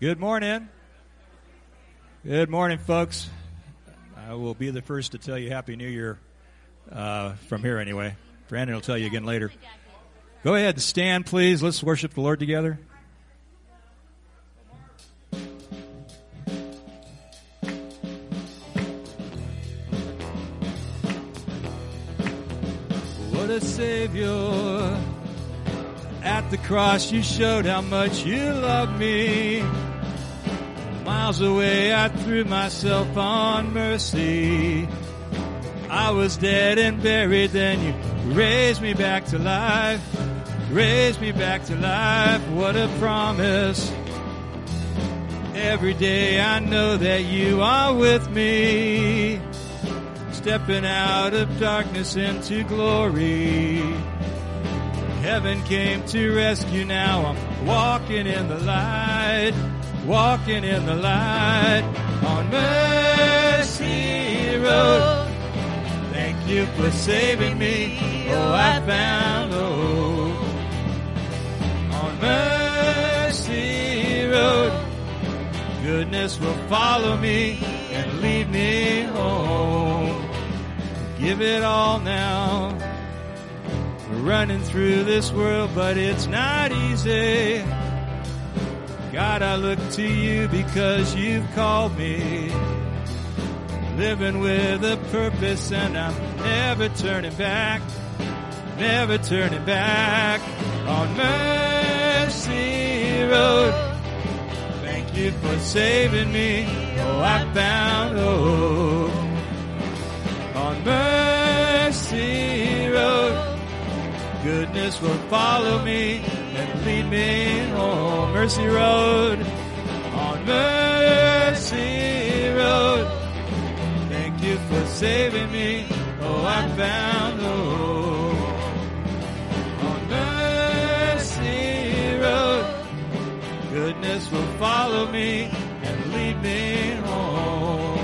Good morning. Good morning, folks. I will be the first to tell you Happy New Year uh, from here, anyway. Brandon will tell you again later. Go ahead, stand, please. Let's worship the Lord together. What a Savior. At the cross, you showed how much you love me. Miles away, I threw myself on mercy. I was dead and buried, then you raised me back to life. Raised me back to life. What a promise. Every day I know that you are with me. Stepping out of darkness into glory. Heaven came to rescue now. I'm walking in the light walking in the light on Mercy Road. Thank you for saving me. Oh, I found hope on Mercy Road. Goodness will follow me and lead me home. Give it all now. We're running through this world, but it's not easy. God, I look to you because you've called me. Living with a purpose and I'm never turning back. Never turning back on Mercy Road. Thank you for saving me. Oh, I found hope on Mercy Road. Goodness will follow me and lead me home. Mercy Road, on Mercy Road. Thank you for saving me. Oh, I found the hope. On Mercy Road, goodness will follow me and lead me home.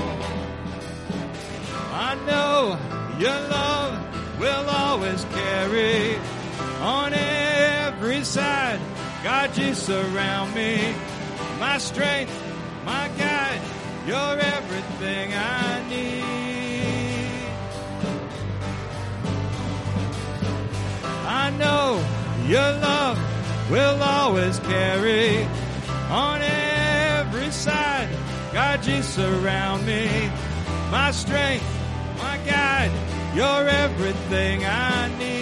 I know your love will always carry on every side. God, you surround me. My strength, my guide, you're everything I need. I know your love will always carry on every side. God, you surround me. My strength, my guide, you're everything I need.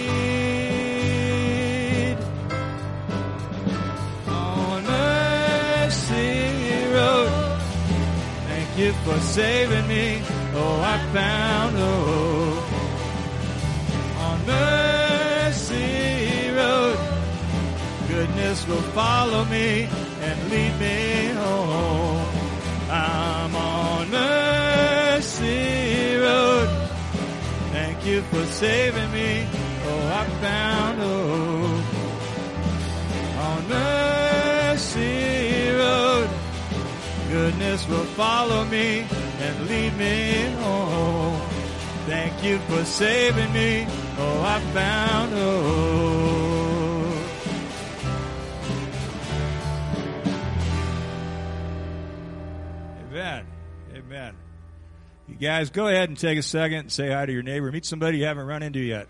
You for saving me. Oh, I found hope. On Mercy Road, goodness will follow me and lead me home. I'm on Mercy Road. Thank you for saving me. Oh, I found a hope on Mercy. Goodness will follow me and lead me home. Thank you for saving me. Oh, I found hope. Amen. Amen. You guys, go ahead and take a second and say hi to your neighbor. Meet somebody you haven't run into yet.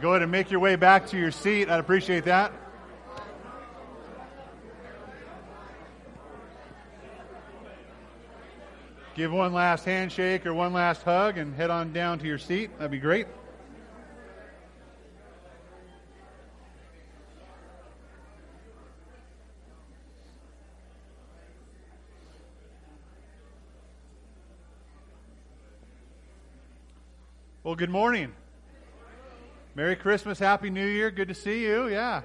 Go ahead and make your way back to your seat. I'd appreciate that. Give one last handshake or one last hug and head on down to your seat. That'd be great. Well, good morning. Merry Christmas, Happy New Year. Good to see you. Yeah.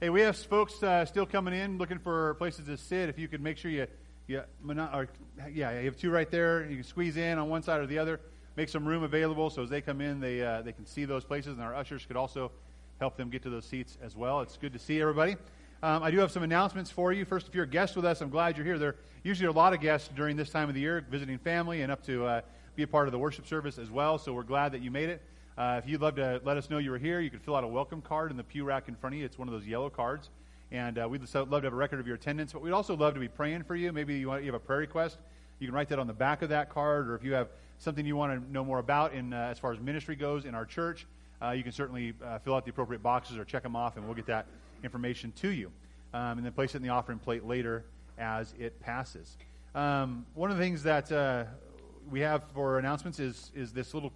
Hey, we have folks uh, still coming in looking for places to sit. If you could make sure you, you or, yeah, you have two right there. You can squeeze in on one side or the other. Make some room available so as they come in, they uh, they can see those places, and our ushers could also help them get to those seats as well. It's good to see everybody. Um, I do have some announcements for you. First, if you're a guest with us, I'm glad you're here. There usually are a lot of guests during this time of the year, visiting family and up to uh, be a part of the worship service as well. So we're glad that you made it. Uh, if you'd love to let us know you were here, you could fill out a welcome card in the pew rack in front of you. It's one of those yellow cards. And uh, we'd love to have a record of your attendance, but we'd also love to be praying for you. Maybe you, want, you have a prayer request. You can write that on the back of that card, or if you have something you want to know more about in, uh, as far as ministry goes in our church, uh, you can certainly uh, fill out the appropriate boxes or check them off, and we'll get that information to you. Um, and then place it in the offering plate later as it passes. Um, one of the things that uh, we have for announcements is, is this little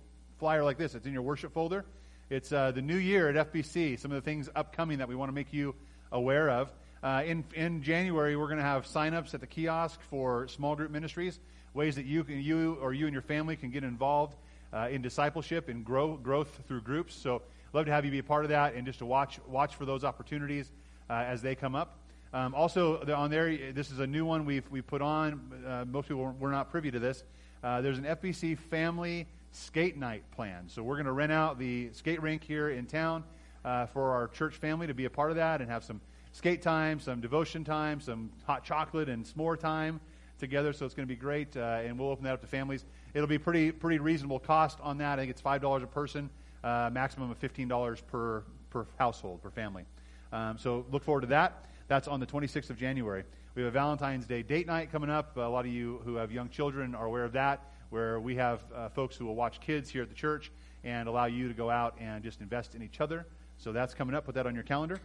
flyer like this. It's in your worship folder. It's uh, the new year at FBC, some of the things upcoming that we want to make you aware of. Uh, in, in January, we're going to have sign-ups at the kiosk for small group ministries, ways that you, can, you or you and your family can get involved uh, in discipleship and grow, growth through groups. So love to have you be a part of that and just to watch, watch for those opportunities uh, as they come up. Um, also, on there, this is a new one we've, we put on. Uh, most people were not privy to this. Uh, there's an FBC family skate night planned. So we're going to rent out the skate rink here in town uh, for our church family to be a part of that and have some skate time, some devotion time, some hot chocolate and s'more time together. So it's going to be great, uh, and we'll open that up to families. It'll be pretty pretty reasonable cost on that. I think it's five dollars a person, uh, maximum of fifteen dollars per per household per family. Um, so look forward to that. That's on the 26th of January. We have a Valentine's Day date night coming up. A lot of you who have young children are aware of that, where we have uh, folks who will watch kids here at the church and allow you to go out and just invest in each other. So that's coming up. Put that on your calendar.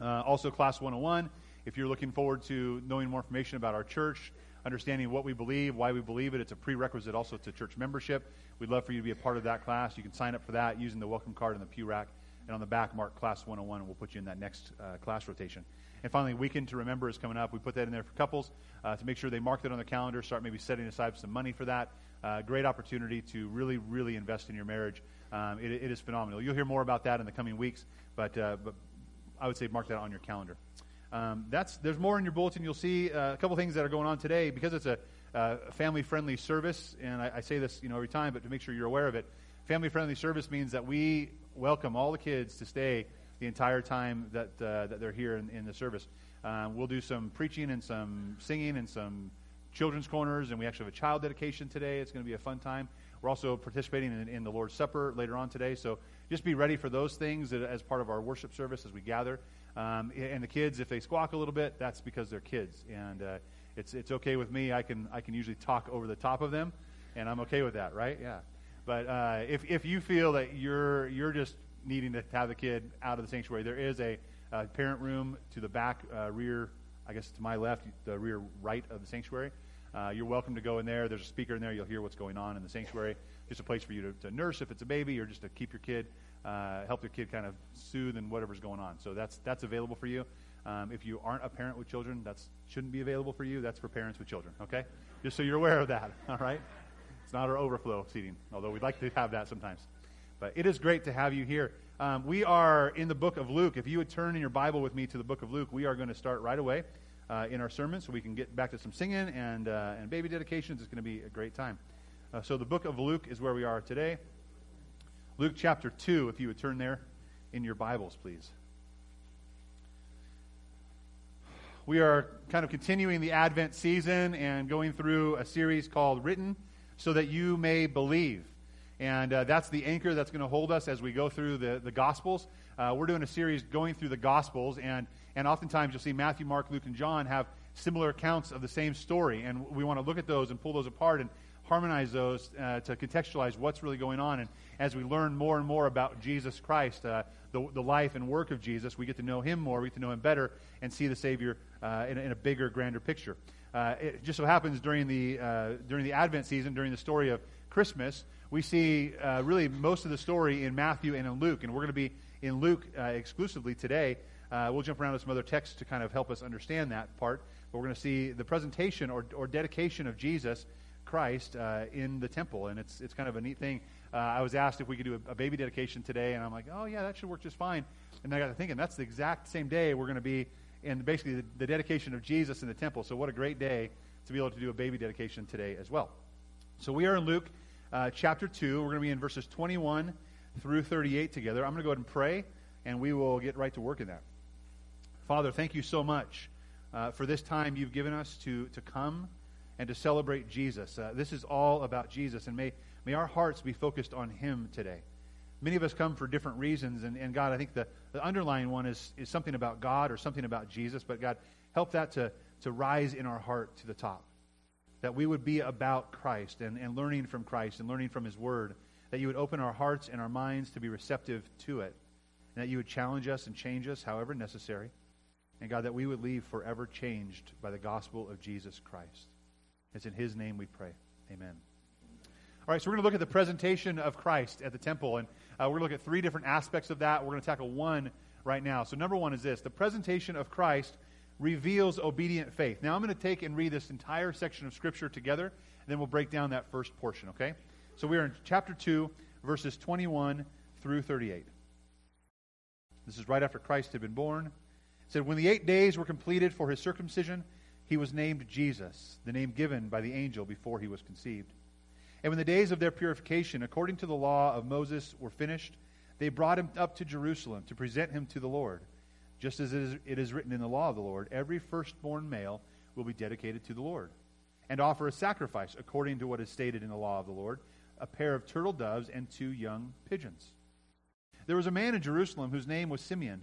Uh, also, Class 101. If you're looking forward to knowing more information about our church, understanding what we believe, why we believe it, it's a prerequisite also to church membership. We'd love for you to be a part of that class. You can sign up for that using the welcome card in the pew rack. And on the back, mark Class 101, and we'll put you in that next uh, class rotation. And finally, Weekend to Remember is coming up. We put that in there for couples uh, to make sure they mark that on their calendar, start maybe setting aside some money for that. Uh, great opportunity to really, really invest in your marriage. Um, it, it is phenomenal. You'll hear more about that in the coming weeks, but, uh, but I would say mark that on your calendar. Um, that's, there's more in your bulletin. You'll see uh, a couple things that are going on today because it's a uh, family-friendly service, and I, I say this you know every time, but to make sure you're aware of it, family-friendly service means that we welcome all the kids to stay the entire time that, uh, that they're here in, in the service. Um, we'll do some preaching and some singing and some children's corners, and we actually have a child dedication today. It's going to be a fun time. We're also participating in, in, the Lord's Supper later on today, so just be ready for those things as part of our worship service as we gather. Um, and the kids, if they squawk a little bit, that's because they're kids, and uh, it's it's okay with me. I can I can usually talk over the top of them, and I'm okay with that, right? Yeah. But uh, if if you feel that you're you're just needing to have the kid out of the sanctuary, there is a uh, parent room to the back uh, rear, I guess to my left, the rear right of the sanctuary. Uh, you're welcome to go in there. There's a speaker in there. You'll hear what's going on in the sanctuary. Just a place for you to, to nurse if it's a baby, or just to keep your kid, uh, help your kid kind of soothe and whatever's going on. So that's that's available for you. Um, if you aren't a parent with children, that shouldn't be available for you. That's for parents with children. Okay, just so you're aware of that. All right, it's not our overflow seating, although we'd like to have that sometimes. But it is great to have you here. Um, we are in the book of Luke. If you would turn in your Bible with me to the book of Luke, we are going to start right away uh, in our sermon so we can get back to some singing and, uh, and baby dedications. It's going to be a great time. Uh, so the book of Luke is where we are today. Luke chapter 2, if you would turn there in your Bibles, please. We are kind of continuing the Advent season and going through a series called Written so that you may believe. And uh, that's the anchor that's going to hold us as we go through the, the Gospels. Uh, we're doing a series going through the Gospels, and, and oftentimes you'll see Matthew, Mark, Luke, and John have similar accounts of the same story. And we want to look at those and pull those apart and harmonize those uh, to contextualize what's really going on. And as we learn more and more about Jesus Christ, uh, the, the life and work of Jesus, we get to know him more, we get to know him better, and see the Savior uh, in, in, a bigger, grander picture. Uh, it just so happens during the, uh, during the Advent season, during the story of Christmas, we see uh, really most of the story in Matthew and in Luke, and we're going to be in Luke exclusively today. We'll jump around to some other texts to kind of help us understand that part, but we're going to see the presentation or, or dedication of Jesus Christ uh, in the temple, and it's it's kind of a neat thing. Uh, I was asked if we could do a, a, baby dedication today, and I'm like, oh yeah, that should work just fine. And I got to thinking, that's the exact same day we're going to be in basically the, the, dedication of Jesus in the temple. So what a great day to be able to do a baby dedication today as well. So we are in Luke uh, chapter two. We're going to be in verses 21 through 38 together. I'm going to go ahead and pray, and we will get right to work in that. Father, thank you so much uh, for this time you've given us to to come and to celebrate Jesus. Uh, this is all about Jesus, and may, may our hearts be focused on Him today. Many of us come for different reasons, and, and God, I think the, the underlying one is, is something about God or something about Jesus, but God, help that to, to rise in our heart to the top. That we would be about Christ and, and learning from Christ and learning from His Word. That you would open our hearts and our minds to be receptive to it. And that you would challenge us and change us however necessary. And God, that we would leave forever changed by the gospel of Jesus Christ. It's in His name we pray. Amen. All right, so we're going to look at the presentation of Christ at the temple, and uh, we're going to look at three different aspects of that. We're going to tackle one right now. So, number one is this the presentation of Christ reveals obedient faith. Now, I'm going to take and read this entire section of Scripture together, and then we'll break down that first portion, okay? So, we are in chapter 2, verses 21 through 38. This is right after Christ had been born. Said, When the eight days were completed for his circumcision, he was named Jesus, the name given by the angel before he was conceived. And when the days of their purification, according to the law of Moses, were finished, they brought him up to Jerusalem to present him to the Lord. Just as it is, it is written in the law of the Lord, every firstborn male will be dedicated to the Lord, and offer a sacrifice according to what is stated in the law of the Lord a pair of turtle doves and two young pigeons. There was a man in Jerusalem whose name was Simeon.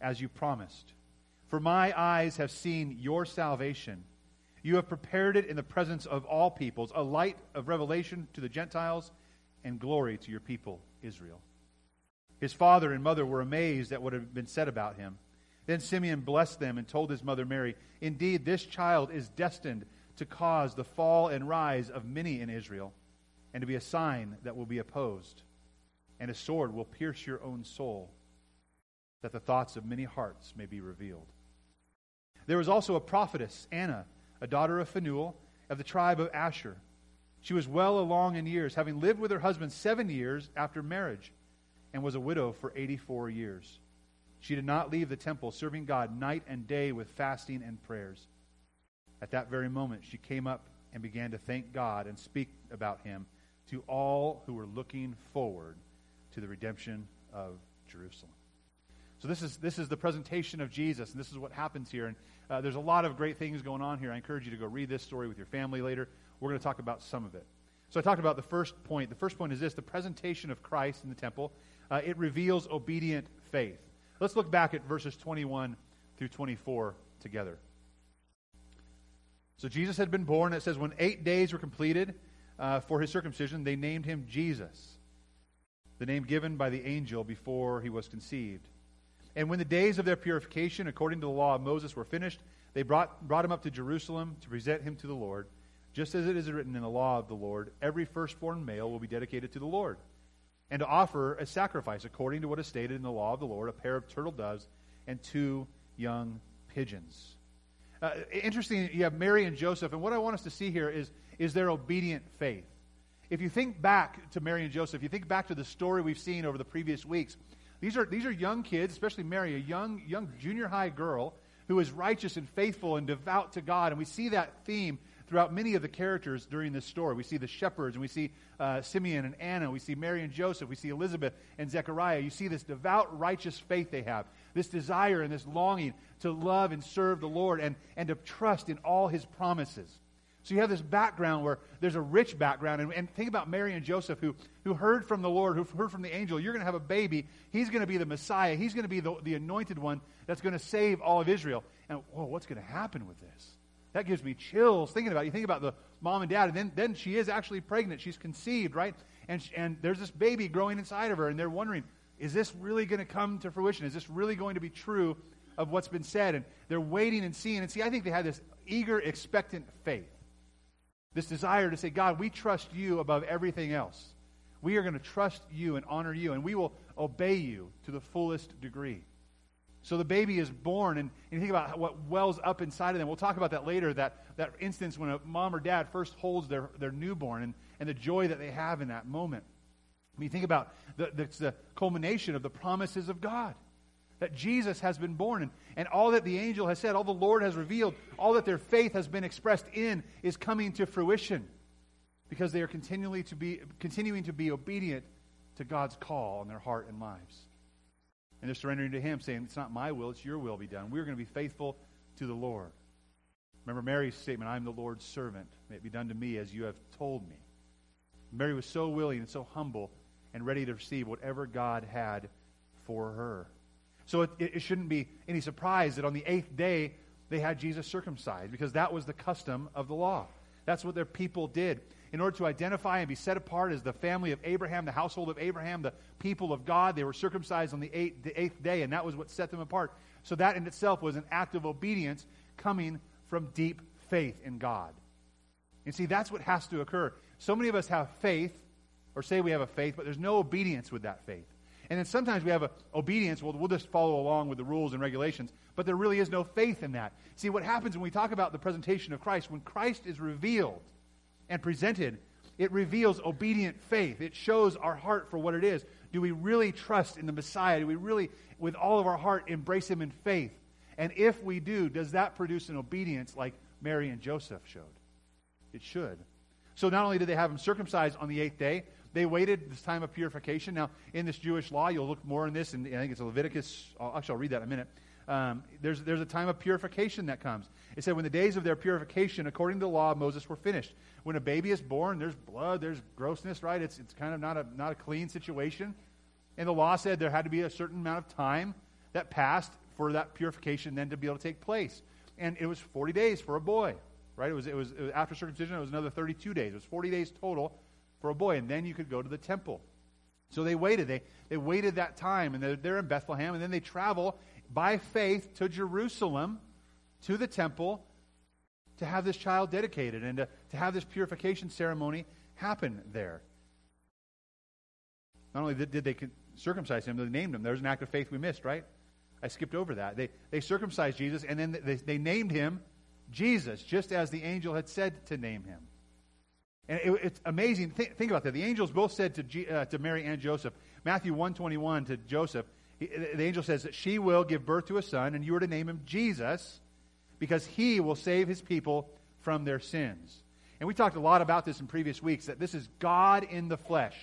as you promised. For my eyes have seen your salvation. You have prepared it in the presence of all peoples, a light of revelation to the Gentiles and glory to your people, Israel. His father and mother were amazed at what had been said about him. Then Simeon blessed them and told his mother Mary, Indeed, this child is destined to cause the fall and rise of many in Israel, and to be a sign that will be opposed. And a sword will pierce your own soul, that the thoughts of many hearts may be revealed. There was also a prophetess, Anna, a daughter of Phanuel of the tribe of Asher. She was well along in years, having lived with her husband seven years after marriage, and was a widow for 84 years. She did not leave the temple, serving God night and day with fasting and prayers. At that very moment, she came up and began to thank God and speak about him to all who were looking forward to the redemption of Jerusalem. So this is this is the presentation of Jesus, and this is what happens here. And uh, there's a lot of great things going on here. I encourage you to go read this story with your family later. We're going to talk about some of it. So I talked about the first point. The first point is this: the presentation of Christ in the temple. Uh, it reveals obedient faith. Let's look back at verses 21 through 24 together. So Jesus had been born. It says when eight days were completed uh, for his circumcision, they named him Jesus, the name given by the angel before he was conceived. And when the days of their purification, according to the law of Moses, were finished, they brought, brought him up to Jerusalem to present him to the Lord. Just as it is written in the law of the Lord, every firstborn male will be dedicated to the Lord. And to offer a sacrifice according to what is stated in the law of the Lord, a pair of turtle doves and two young pigeons. Uh, interesting, you have Mary and Joseph, and what I want us to see here is, is their obedient faith. If you think back to Mary and Joseph, you think back to the story we've seen over the previous weeks, these are, these are young kids, especially Mary, a young, young junior high girl who is righteous and faithful and devout to God. And we see that theme throughout many of the characters during this story. We see the shepherds, and we see uh, Simeon and Anna. We see Mary and Joseph. We see Elizabeth and Zechariah. You see this devout, righteous faith they have, this desire and this longing to love and serve the Lord and, and to trust in all his promises. So you have this background where there's a rich background. And, and, think about Mary and Joseph who, who heard from the Lord, who heard from the angel, you're going to have a baby. He's going to be the Messiah. He's going to be the, the anointed one that's going to save all of Israel. And, whoa, what's going to happen with this? That gives me chills thinking about it. You think about the mom and dad, and then, then she is actually pregnant. She's conceived, right? And, and there's this baby growing inside of her, and they're wondering, is this really going to come to fruition? Is this really going to be true of what's been said? And they're waiting and seeing. And see, I think they had this eager, expectant faith. This desire to say, God, we trust you above everything else. We are going to trust you and honor you, and we will obey you to the fullest degree. So the baby is born, and, and you think about what wells up inside of them. We'll talk about that later, that, that instance when a mom or dad first holds their, their newborn and, and the joy that they have in that moment. I mean, think about the, the, the culmination of the promises of God that Jesus has been born. And, and all that the angel has said, all the Lord has revealed, all that their faith has been expressed in is coming to fruition because they are continually to be, continuing to be obedient to God's call in their heart and lives. And they're surrendering to Him, saying, It's not my will, it's your will be done. We're going to be faithful to the Lord. Remember Mary's statement, I'm the Lord's servant. May it be done to me as you have told me. Mary was so willing and so humble and ready to receive whatever God had for her. So it, it shouldn't be any surprise that on the eighth day they had Jesus circumcised because that was the custom of the law. That's what their people did. In order to identify and be set apart as the family of Abraham, the household of Abraham, the people of God, they were circumcised on the eighth, the eighth day, and that was what set them apart. So that in itself was an act of obedience coming from deep faith in God. And see, that's what has to occur. So many of us have faith, or say we have a faith, but there's no obedience with that faith. And then sometimes we have a obedience, well, we'll just follow along with the rules and regulations, but there really is no faith in that. See, what happens when we talk about the presentation of Christ, when Christ is revealed and presented, it reveals obedient faith. It shows our heart for what it is. Do we really trust in the Messiah? Do we really, with all of our heart, embrace him in faith? And if we do, does that produce an obedience like Mary and Joseph showed? It should. So not only did they have him circumcised on the eighth day, they waited this time of purification. Now, in this Jewish law, you'll look more in this, and I think it's Leviticus. Actually, I'll read that in a minute. Um, there's, there's a time of purification that comes. It said, when the days of their purification, according to the law of Moses, were finished. When a baby is born, there's blood, there's grossness, right? It's, it's kind of not a, not a clean situation. And the law said there had to be a certain amount of time that passed for that purification then to be able to take place. And it was 40 days for a boy, right? It was, it was, it was after circumcision, it was another 32 days. It was 40 days total for a boy, and then you could go to the temple. So they waited. They, they waited that time, and they're, they're in Bethlehem, and then they travel by faith to Jerusalem, to the temple, to have this child dedicated and to, to have this purification ceremony happen there. Not only did, did they circumcise him, they named him. There's an act of faith we missed, right? I skipped over that. They, they circumcised Jesus, and then they, they named him Jesus, just as the angel had said to name him. And it, it's amazing. Think, think, about that. The angels both said to, G, uh, to Mary and Joseph, Matthew 121 to Joseph, he, the angel says that she will give birth to a son, and you are to name him Jesus, because he will save his people from their sins. And we talked a lot about this in previous weeks, that this is God in the flesh.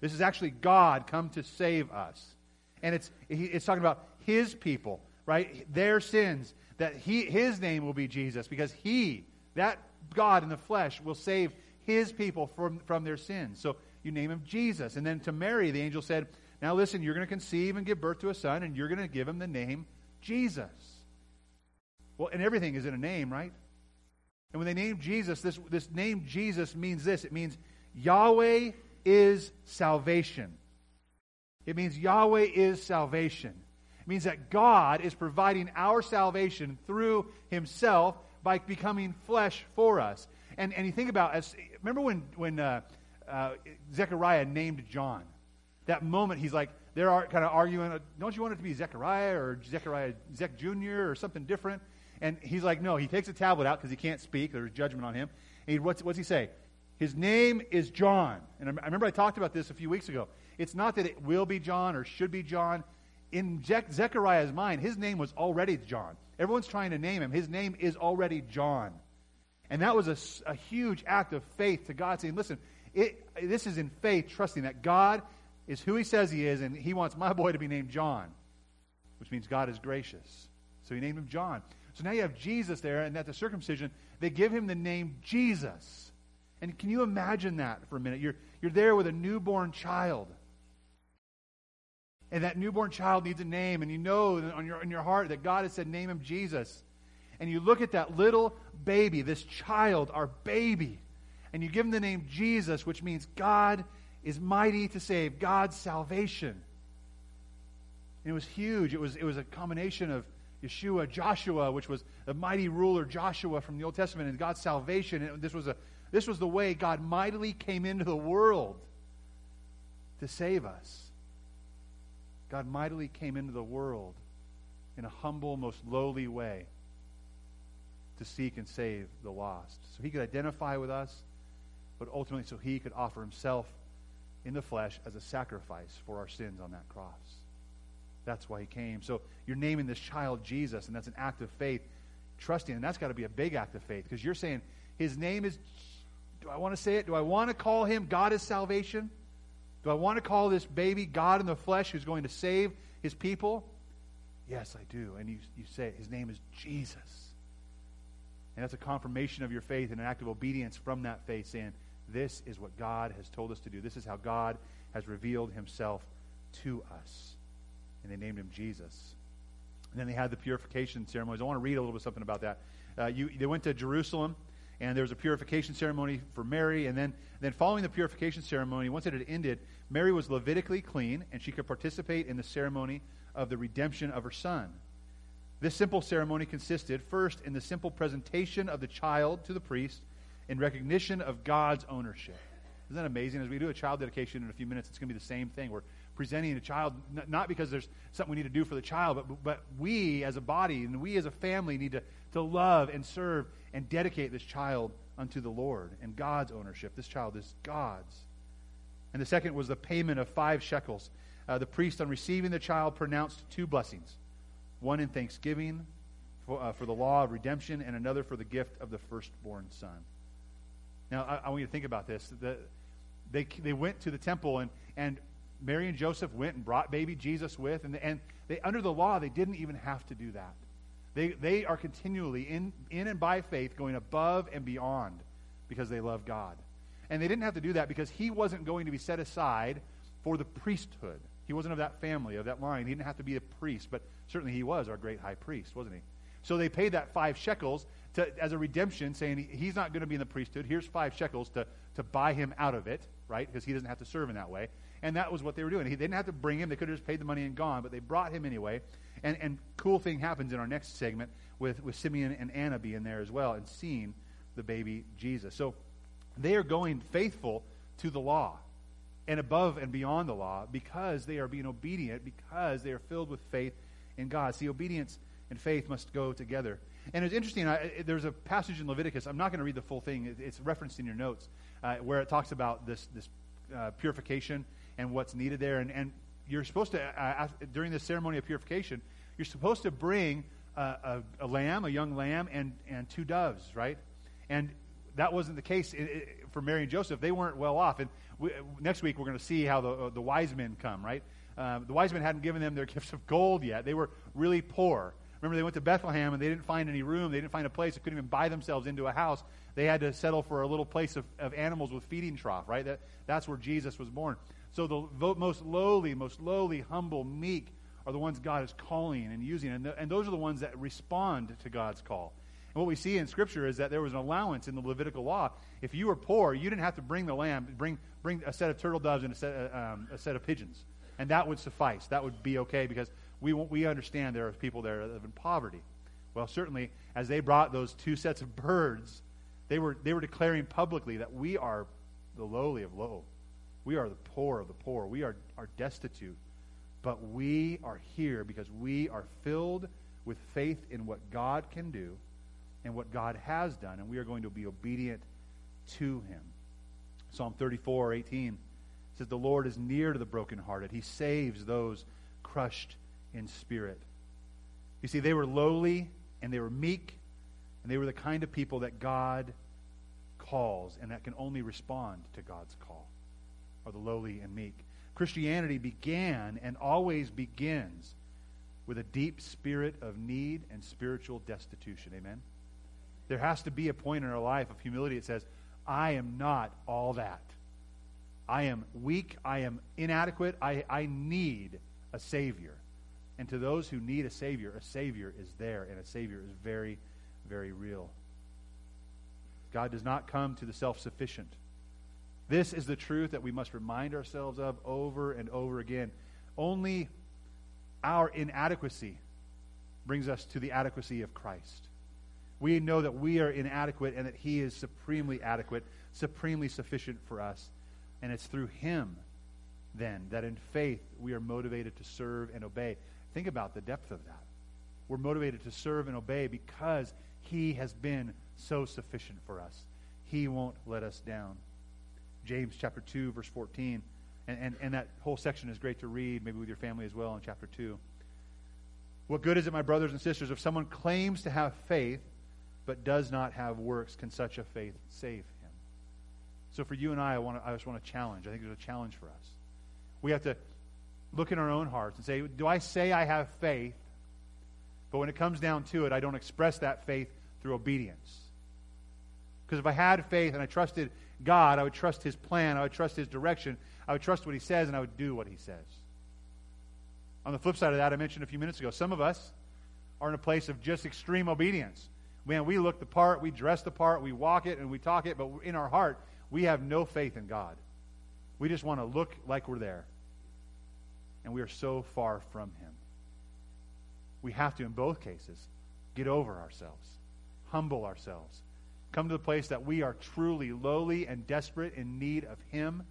This is actually God come to save us. And it's, it's talking about his people, right? Their sins, that he, his name will be Jesus, because he, that God in the flesh, will save his people from, from their sins. So you name him Jesus. And then to Mary, the angel said, Now listen, you're going to conceive and give birth to a son, and you're going to give him the name Jesus. Well, and everything is in a name, right? And when they named Jesus, this, this name Jesus means this it means Yahweh is salvation. It means Yahweh is salvation. It means that God is providing our salvation through himself by becoming flesh for us. And, and you think about, as, remember when, when uh, uh, Zechariah named John? That moment, he's like, they're kind of arguing, don't you want it to be Zechariah or Zechariah, Zech Jr. or something different? And he's like, no, he takes a tablet out because he can't speak. There's judgment on him. And he, what's, what's he say? His name is John. And I remember I talked about this a few weeks ago. It's not that it will be John or should be John. In Ze- Zechariah's mind, his name was already John. Everyone's trying to name him. His name is already John. And that was a, a huge act of faith to God saying, listen, it, this is in faith, trusting that God is who he says he is, and he wants my boy to be named John, which means God is gracious. So he named him John. So now you have Jesus there, and at the circumcision, they give him the name Jesus. And can you imagine that for a minute? You're, you're there with a newborn child. And that newborn child needs a name, and you know on your, in your heart that God has said, Name him Jesus. And you look at that little baby, this child, our baby, and you give him the name Jesus, which means God is mighty to save, God's salvation. And it was huge. It was, it was a combination of Yeshua, Joshua, which was the mighty ruler Joshua from the Old Testament, and God's salvation. And this was, a, this was the way God mightily came into the world to save us. God mightily came into the world in a humble, most lowly way to seek and save the lost. So he could identify with us, but ultimately so he could offer himself in the flesh as a sacrifice for our sins on that cross. That's why he came. So you're naming this child Jesus, and that's an act of faith, trusting, and that's got to be a big act of faith because you're saying his name is. Do I want to say it? Do I want to call him God is salvation? Do I want to call this baby God in the flesh who's going to save his people? Yes, I do. And you, you say his name is Jesus. And that's a confirmation of your faith and an act of obedience from that faith, saying, This is what God has told us to do. This is how God has revealed himself to us. And they named him Jesus. And then they had the purification ceremonies. I want to read a little bit something about that. Uh, you, they went to Jerusalem and there was a purification ceremony for Mary. And then, then following the purification ceremony, once it had ended, Mary was Levitically clean, and she could participate in the ceremony of the redemption of her son. This simple ceremony consisted first in the simple presentation of the child to the priest in recognition of God's ownership. Isn't that amazing? As we do a child dedication in a few minutes, it's going to be the same thing. We're presenting a child, not because there's something we need to do for the child, but, but we as a body and we as a family need to, to love and serve and dedicate this child unto the Lord and God's ownership. This child is God's. And the second was the payment of five shekels. Uh, the priest, on receiving the child, pronounced two blessings one in thanksgiving for, uh, for the law of redemption, and another for the gift of the firstborn son. Now, I, I want you to think about this. The, they, they went to the temple, and, and Mary and Joseph went and brought baby Jesus with, and, and they, under the law, they didn't even have to do that. They, they are continually in, in and by faith going above and beyond because they love God. And they didn't have to do that because he wasn't going to be set aside for the priesthood. He wasn't of that family, of that line. He didn't have to be a priest, but certainly he was our great high priest, wasn't he? So they paid that five shekels to, as a redemption, saying he, he's not going to be in the priesthood. Here's five shekels to, to buy him out of it, right? Because he doesn't have to serve in that way. And that was what they were doing. He, they didn't have to bring him. They could have just paid the money and gone, but they brought him anyway. And, and cool thing happens in our next segment with, with Simeon and Anna being there as well and seeing the baby Jesus. So they are going faithful to the law and above and beyond the law because they are being obedient, because they are filled with faith in God. See, obedience and faith must go together. And it's interesting, I, there's a passage in Leviticus, I'm not going to read the full thing, it's referenced in your notes, uh, where it talks about this, this uh, purification and what's needed there. And, and you're supposed to, uh, during this ceremony of purification, you're supposed to bring a, a, lamb, a young lamb, and, and two doves, right? And that wasn't the case for Mary and Joseph. They weren't well off. And we, next week we're going to see how the, uh, the wise men come, right? Uh, the wise men hadn't given them their gifts of gold yet. They were really poor. Remember, they went to Bethlehem and they didn't find any room. They didn't find a place. They couldn't even buy themselves into a house. They had to settle for a little place of, of animals with feeding trough, right? That, that's where Jesus was born. So the most lowly, most lowly, humble, meek are the ones God is calling and using. And, the, and those are the ones that respond to God's call. What we see in Scripture is that there was an allowance in the Levitical law. If you were poor, you didn't have to bring the lamb, bring, bring a set of turtle doves and a set, uh, um, a set of pigeons. And that would suffice. That would be okay because we, we understand there are people there that live in poverty. Well, certainly, as they brought those two sets of birds, they were, they were declaring publicly that we are the lowly of low. We are the poor of the poor. We are, are destitute. But we are here because we are filled with faith in what God can do and what God has done, and we are going to be obedient to Him. Psalm 34, 18 says, The Lord is near to the brokenhearted. He saves those crushed in spirit. You see, they were lowly and they were meek And they were the kind of people that God calls and that can only respond to God's call, are the lowly and meek. Christianity began and always begins with a deep spirit of need and spiritual destitution. Amen? There has to be a point in our life of humility that says, I am not all that. I am weak. I am inadequate. I, I need a Savior. And to those who need a Savior, a Savior is there, and a Savior is very, very real. God does not come to the self sufficient. This is the truth that we must remind ourselves of over and over again. Only our inadequacy brings us to the adequacy of Christ. We know that we are inadequate and that He is supremely adequate, supremely sufficient for us. And it's through Him, then, that in faith we are motivated to serve and obey. Think about the depth of that. We're motivated to serve and obey because He has been so sufficient for us. He won't let us down. James chapter 2, verse 14. And, and, and that whole section is great to read, maybe with your family as well, in chapter 2. What good is it, my brothers and sisters, if someone claims to have faith but does not have works? Can such a faith save him? So for you and I, I, want to, I just want to challenge. I think there's a challenge for us. We have to look in our own hearts and say, do I say I have faith, but when it comes down to it, I don't express that faith through obedience? Because if I had faith and I trusted God, I would trust His plan, I would trust His direction, I would trust what He says, and I would do what He says. On the flip side of that, I mentioned a few minutes ago, some of us are in a place of just extreme obedience. Man, we look the part, we dress the part, we walk it, and we talk it, but in our heart, we have no faith in God. We just want to look like we're there. And we are so far from Him. We have to, in both cases, get over ourselves, humble ourselves, come to the place that we are truly lowly and desperate in need of Him,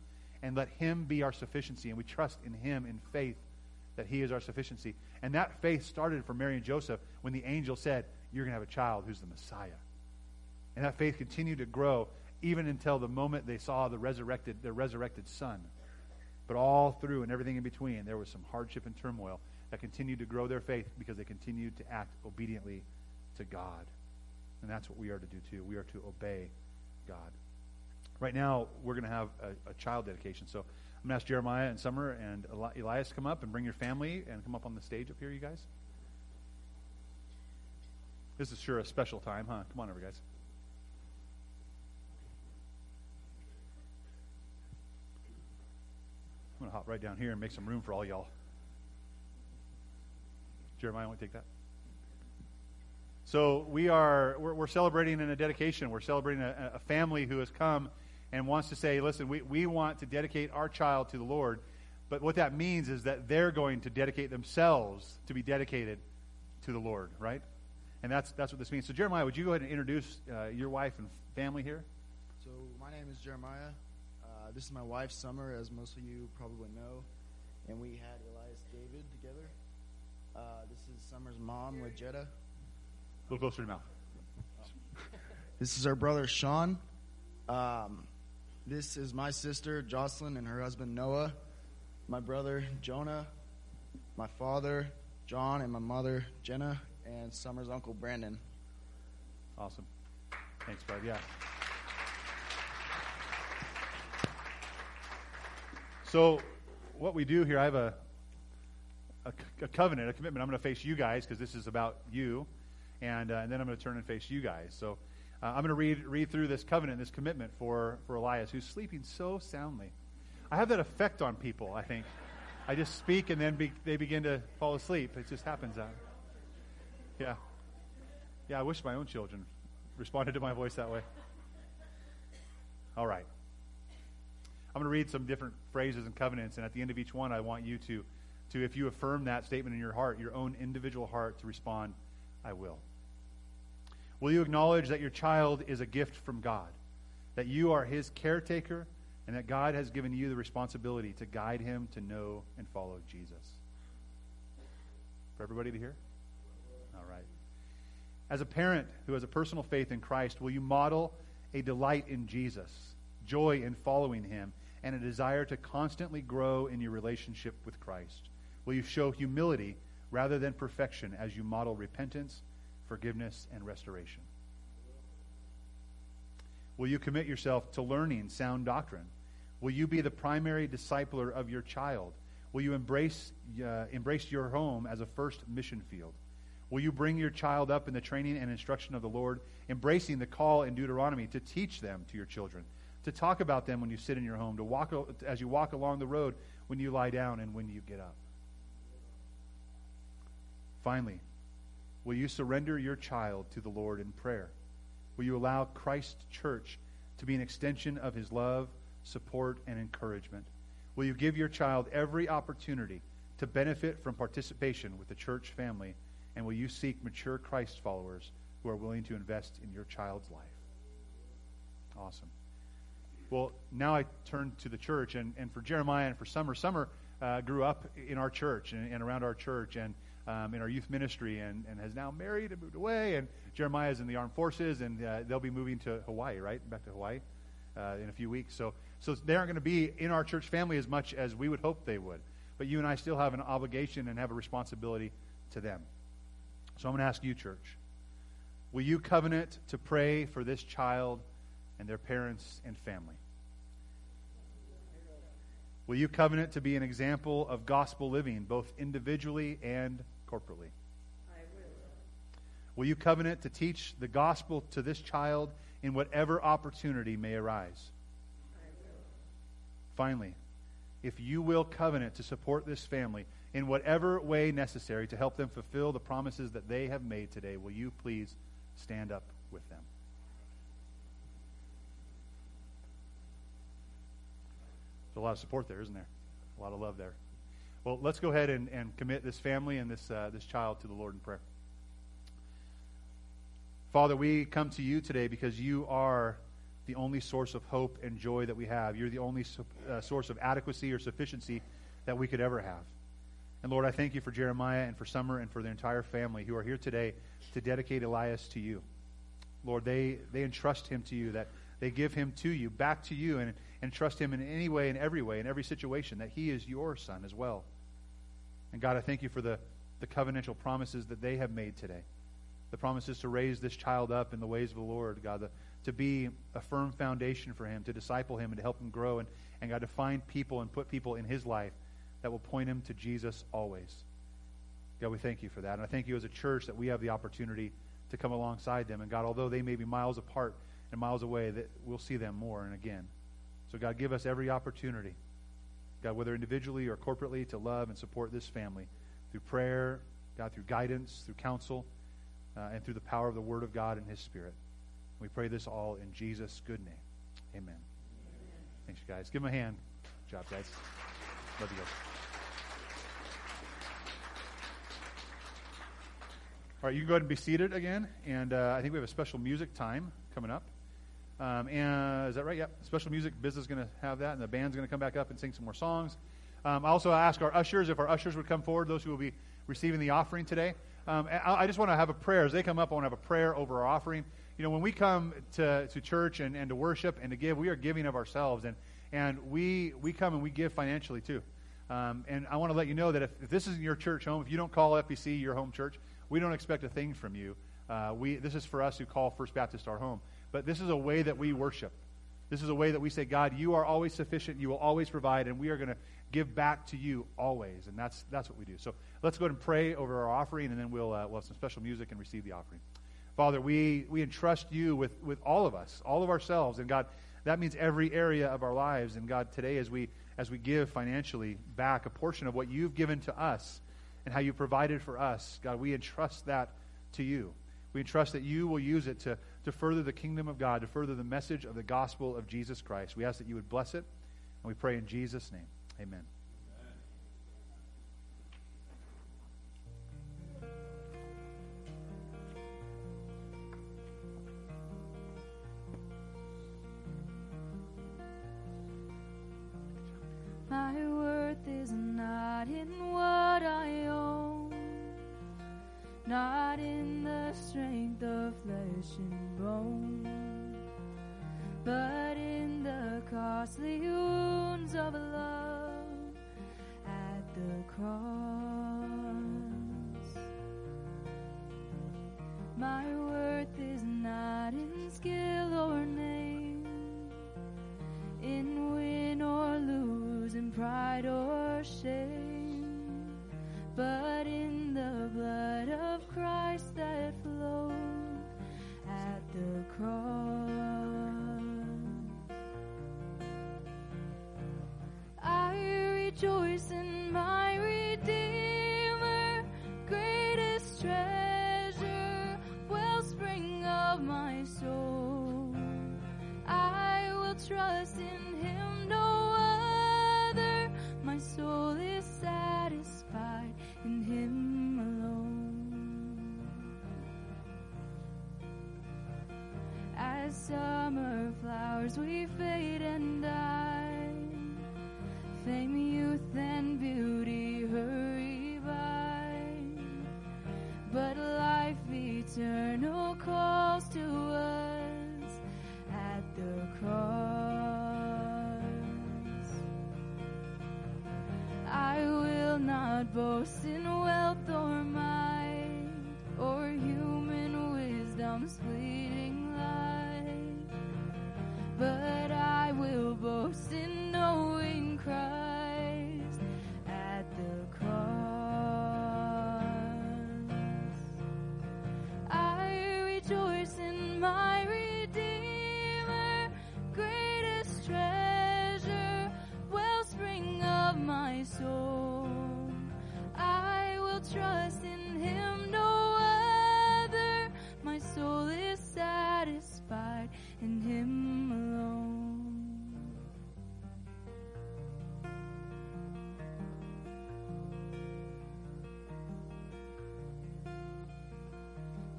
and let Him be our sufficiency. And we trust in Him in faith that He is our sufficiency. And that faith started for Mary and Joseph when the angel said, You're going to have a child who's the Messiah. And that faith continued to grow even until the moment they saw the resurrected, the resurrected Son. But all through and everything in between, there was some hardship and turmoil that continued to grow their faith because they continued to act obediently to God. And that's what we are to do too. We are to obey God. Right now, we're going to have a, a child dedication. So I'm going to ask Jeremiah and Summer and Elias to come up and bring your family and come up on the stage up here, you guys. This is sure a special time, huh? Come on over, guys. I'm going to hop right down here and make some room for all y'all. Jeremiah, want to take that? So we are we're, we're celebrating in a dedication. We're celebrating a, a, family who has come and wants to say, listen, we, we want to dedicate our child to the Lord. But what that means is that they're going to dedicate themselves to be dedicated to the Lord, right? And that's that's what this means. So Jeremiah, would you go ahead and introduce uh, your wife and family here? So my name is Jeremiah. Uh, this is my wife, Summer, as most of you probably know, and we had Elias David together. Uh, this is Summer's mom, Legetta. A little closer to mouth. This is our brother Sean. Um, this is my sister Jocelyn and her husband Noah. My brother Jonah. My father John and my mother Jenna and Summer's uncle Brandon. Awesome. Thanks, bud. Yeah. So, what we do here, I have a, a, a covenant, a commitment. I'm going to face you guys because this is about you and, uh, and then I'm going to turn and face you guys. So uh, I'm going to read, read through this covenant, this commitment for, for Elias, who's sleeping so soundly. I have that effect on people, I think. I just speak and then be, they begin to fall asleep. It just happens. Yeah. Yeah, I wish my own children responded to my voice that way. All right. I'm going to read some different phrases and covenants, and at the end of each one, I want you to, to if you affirm that statement in your heart, your own individual heart, to respond, I will. Will you acknowledge that your child is a gift from God, that you are his caretaker, and that God has given you the responsibility to guide him to know and follow Jesus? For everybody to hear? As a parent who has a personal faith in Christ, will you model a delight in Jesus, joy in following him, and a desire to constantly grow in your relationship with Christ? Will you show humility rather than perfection as you model repentance, forgiveness, and restoration? Will you commit yourself to learning sound doctrine? Will you be the primary discipler of your child? Will you embrace, uh, embrace your home as a first mission field? Will you bring your child up in the training and instruction of the Lord, embracing the call in Deuteronomy to teach them to your children, to talk about them when you sit in your home, to walk as you walk along the road when you lie down and when you get up? Finally, will you surrender your child to the Lord in prayer? Will you allow Christ Church to be an extension of his love, support, and encouragement? Will you give your child every opportunity to benefit from participation with the church family? And will you seek mature Christ followers who are willing to invest in your child's life? Awesome. Well, now I turn to the church, and, and for Jeremiah and for Summer, Summer uh, grew up in our church and, and around our church and um, in our youth ministry and, and has now married and moved away. And Jeremiah is in the armed forces, and uh, they'll be moving to Hawaii, right? Back to Hawaii uh, in a few weeks. So, so they aren't going to be in our church family as much as we would hope they would. But you and I still have an obligation and have a responsibility to them. So I'm going to ask you, church, will you covenant to pray for this child and their parents and family? Will you covenant to be an example of gospel living, both individually and corporately? I will. Will you covenant to teach the gospel to this child in whatever opportunity may arise? I will. Finally, if you will covenant to support this family in whatever way necessary to help them fulfill the promises that they have made today, will you please stand up with them? There's a lot of support there, isn't there? A lot of love there. Well, let's go ahead and, and commit this family and this, uh, this child to the Lord in prayer. Father, we come to you today because you are the only source of hope and joy that we have. You're the only uh, source of adequacy or sufficiency that we could ever have. And Lord, I thank you for Jeremiah and for Summer and for their entire family who are here today to dedicate Elias to you. Lord, they, they entrust him to you, that they give him to you, back to you, and, and trust him in any way, in every way, in every situation, that he is your son as well. And God, I thank you for the, the covenantal promises that they have made today. The promises to raise this child up in the ways of the Lord, God, the, to be a firm foundation for him, to disciple him and to help him grow, and, and God, to find people and put people in his life that will point him to Jesus always. God, we thank you for that. And I thank you as a church that we have the opportunity to come alongside them. And God, although they may be miles apart and miles away, that we'll see them more and again. So, God, give us every opportunity, God, whether individually or corporately, to love and support this family through prayer, God, through guidance, through counsel, uh, and through the power of the Word of God and His Spirit. We pray this all in Jesus' good name. Amen. Amen. Thanks, you guys. Give them a hand. Good job, guys. Love you guys. All right, you can go ahead and be seated again. And uh, I think we have a special music time coming up. Um, and is that right? Yep. Special music business is going to have that, and the band's going to come back up and sing some more songs. Um, I also ask our ushers if our ushers would come forward, those who will be receiving the offering today. Um, I, I, just want to have a prayer. As they come up, I want to have a prayer over our offering. You know, when we come to, to church and, and to worship and to give, we are giving of ourselves. And, and we, we come and we give financially too. Um, and I want to let you know that if, if this isn't your church home, if you don't call FBC your home church, we don't expect a thing from you. Uh, we, this is for us who call First Baptist our home. But this is a way that we worship. This is a way that we say, God, you are always sufficient. You will always provide, and we are going to give back to you always. And that's, that's what we do. So let's go ahead and pray over our offering, and then we'll, uh, we'll have some special music and receive the offering. Father, we, we entrust you with, with all of us, all of ourselves. And God, that means every area of our lives. And God, today as we, as we give financially back a portion of what you've given to us, and how you provided for us. God, we entrust that to you. We entrust that you will use it to, to further the kingdom of God, to further the message of the gospel of Jesus Christ. We ask that you would bless it, and we pray in Jesus' name. Amen.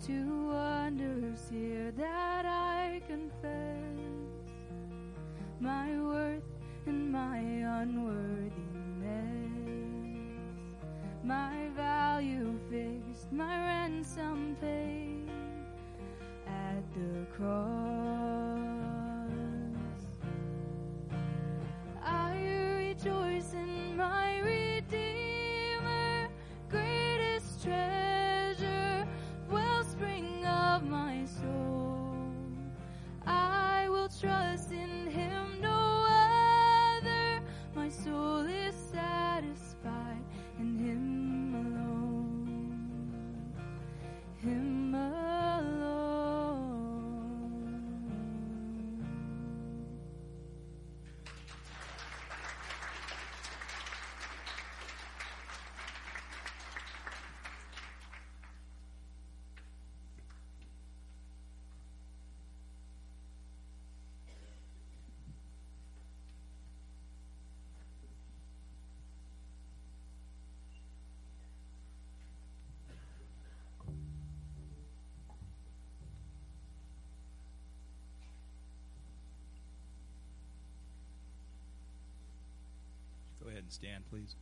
to us. and stand, please?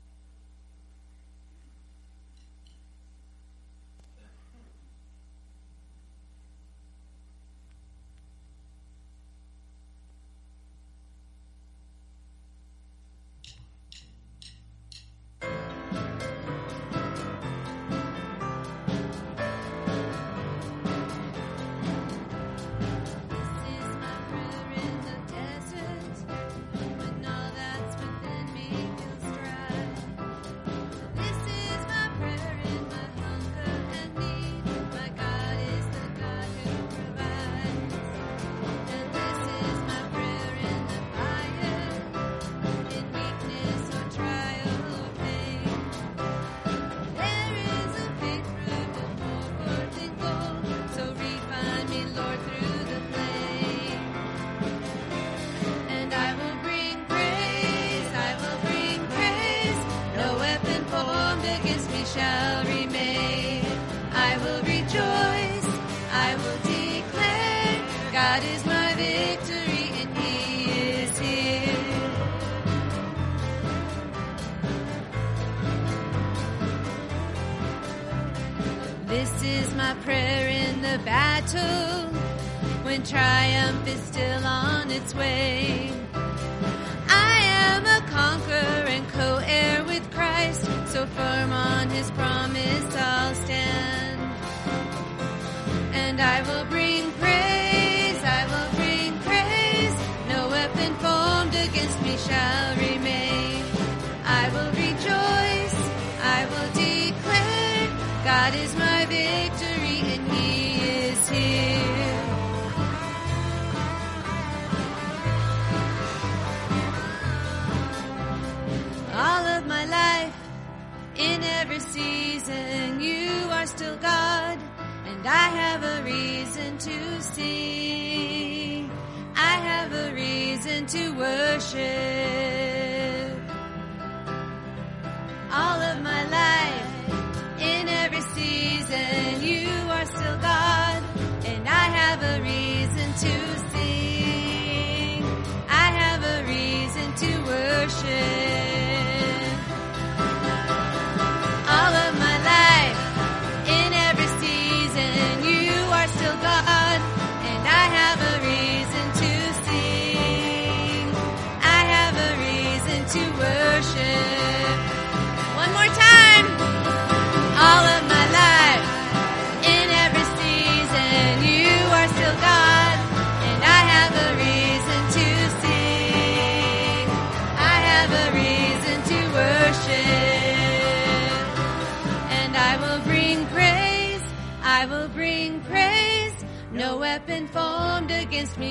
still on its way.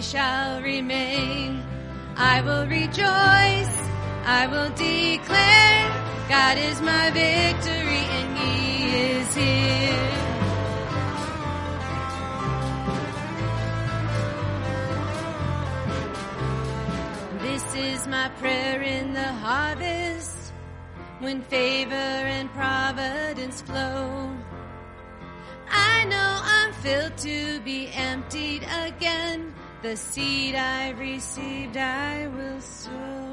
Shall remain. I will rejoice. I will declare God is my victory and He is here. This is my prayer in the harvest when favor and providence flow. I know I'm filled to be emptied again. The seed I received I will sow.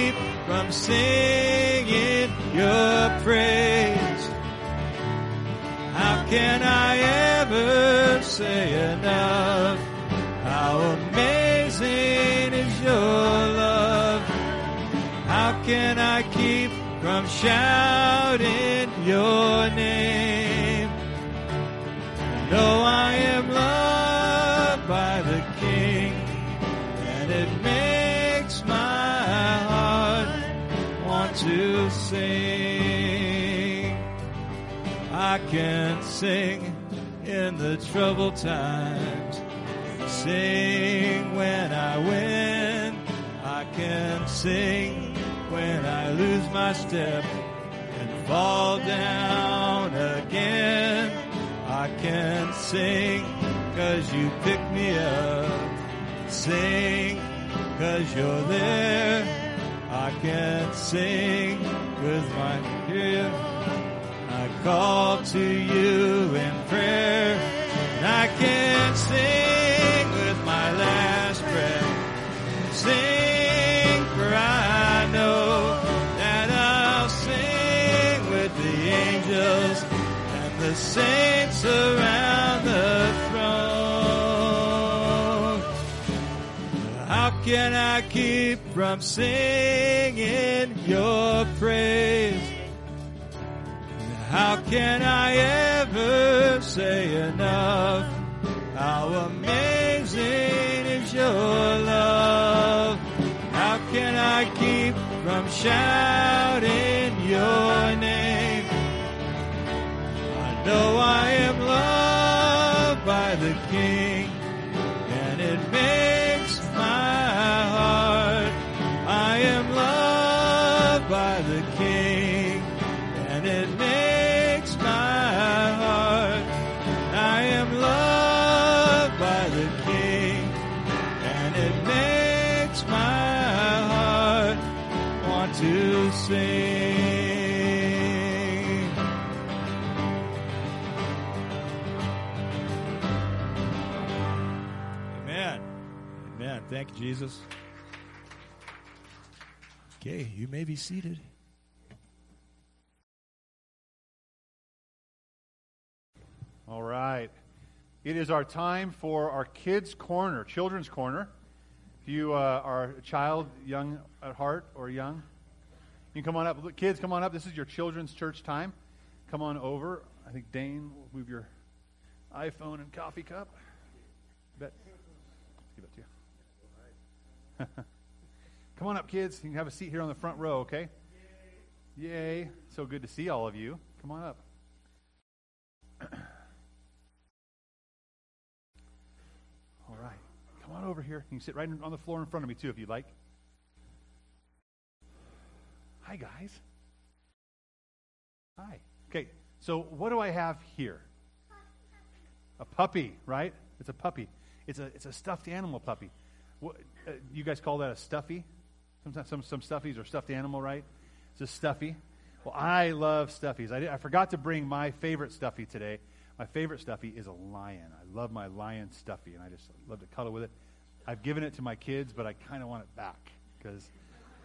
Keep from singing your praise? How can I ever say enough? How amazing is your love? How can I keep from shouting your name? know I can sing in the troubled times, sing when I win. I can sing when I lose my step and fall down again. I can sing cause you pick me up. Sing cause you're there. I can sing with my gift. Call to you in prayer. And I can sing with my last breath. Sing for I know that I'll sing with the angels and the saints around the throne. How can I keep from singing your praise? How can I ever say enough? How amazing is your love? How can I keep from shouting your name? I know I am loved by the King, Thank you, Jesus. Okay, you may be seated. All right. It is our time for our kids' corner, children's corner. If you uh, are a child, young at heart, or young, you can come on up. Kids, come on up. This is your children's church time. Come on over. I think Dane will move your iPhone and coffee cup. Bet. Let's give it to you. come on up, kids. You can have a seat here on the front row, okay? Yay. Yay. So good to see all of you. Come on up. All right. Come on over here. You can sit right on the floor in front of me, too, if you'd like. Hi, guys. Hi. Okay, so what do I have here? A puppy, right? It's a puppy. It's a, it's a stuffed animal puppy. What, uh, you guys call that a stuffy? Sometimes some, some stuffies are stuffed animal, right? It's a stuffy. Well, I love stuffies. I, did, I forgot to bring my favorite stuffy today. My favorite stuffy is a lion. I love my lion stuffy, and I just love to cuddle with it. I've given it to my kids, but I kind of want it back because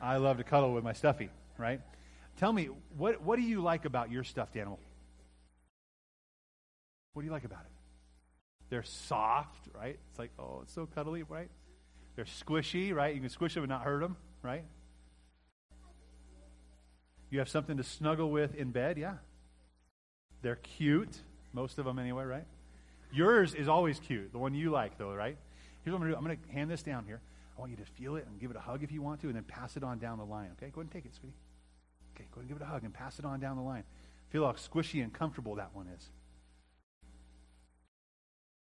I love to cuddle with my stuffy, right? Tell me, what, what do you like about your stuffed animal? What do you like about it? They're soft, right? It's like, oh, it's so cuddly, right? They're squishy, right? You can squish them and not hurt them, right? You have something to snuggle with in bed, yeah? They're cute, most of them anyway, right? Yours is always cute, the one you like, though, right? Here's what I'm going to do I'm going to hand this down here. I want you to feel it and give it a hug if you want to, and then pass it on down the line, okay? Go ahead and take it, sweetie. Okay, go ahead and give it a hug and pass it on down the line. Feel how squishy and comfortable that one is.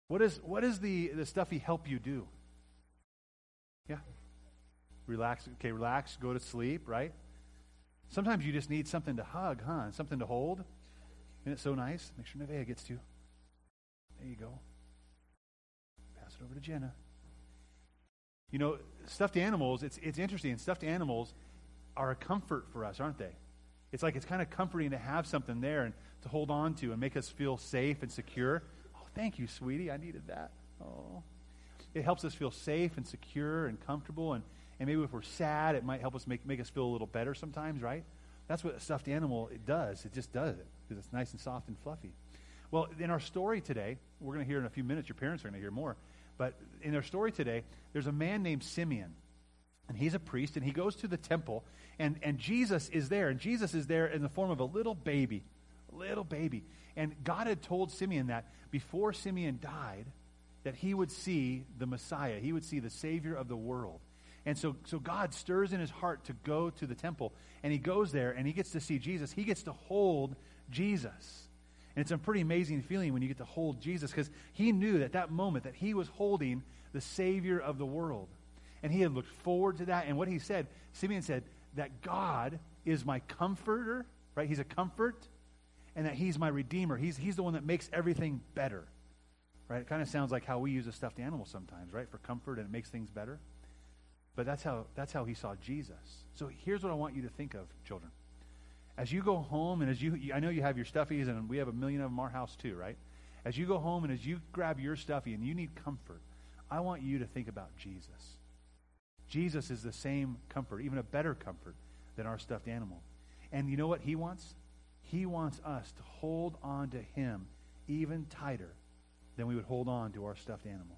What, is, what does the, the stuffy help you do? Relax. Okay, relax. Go to sleep, right? Sometimes you just need something to hug, huh? Something to hold. Isn't it so nice? Make sure Nevaeh gets to. There you go. Pass it over to Jenna. You know, stuffed animals, it's, it's interesting. Stuffed animals are a comfort for us, aren't they? It's like it's kind of comforting to have something there and to hold on to and make us feel safe and secure. Oh, thank you, sweetie. I needed that. Oh. It helps us feel safe and secure and comfortable. And, and maybe if we're sad, it might help us make, make us feel a little better sometimes, right? That's what a stuffed animal it does. It just does it because it's nice and soft and fluffy. Well, in our story today, we're going to hear in a few minutes, your parents are going to hear more. But in our story today, there's a man named Simeon. And he's a priest, and he goes to the temple, and, and Jesus is there. And Jesus is there in the form of a little baby. A little baby. And God had told Simeon that before Simeon died, that he would see the Messiah. He would see the Savior of the world. And so, so God stirs in his heart to go to the temple. And he goes there, and he gets to see Jesus. He gets to hold Jesus. And it's a pretty amazing feeling when you get to hold Jesus because he knew that that moment that he was holding the Savior of the world. And he had looked forward to that. And what he said, Simeon said, that God is my comforter, right? He's a comfort, and that he's my redeemer. He's, he's the one that makes everything better, right? It kind of sounds like how we use a stuffed animal sometimes, right? For comfort and it makes things better. But that's how, that's how he saw Jesus. So here's what I want you to think of, children. As you go home, and as you, I know you have your stuffies, and we have a million of them in our house too, right? As you go home and as you grab your stuffy and you need comfort, I want you to think about Jesus. Jesus is the same comfort, even a better comfort than our stuffed animal. And you know what he wants? He wants us to hold on to him even tighter than we would hold on to our stuffed animal.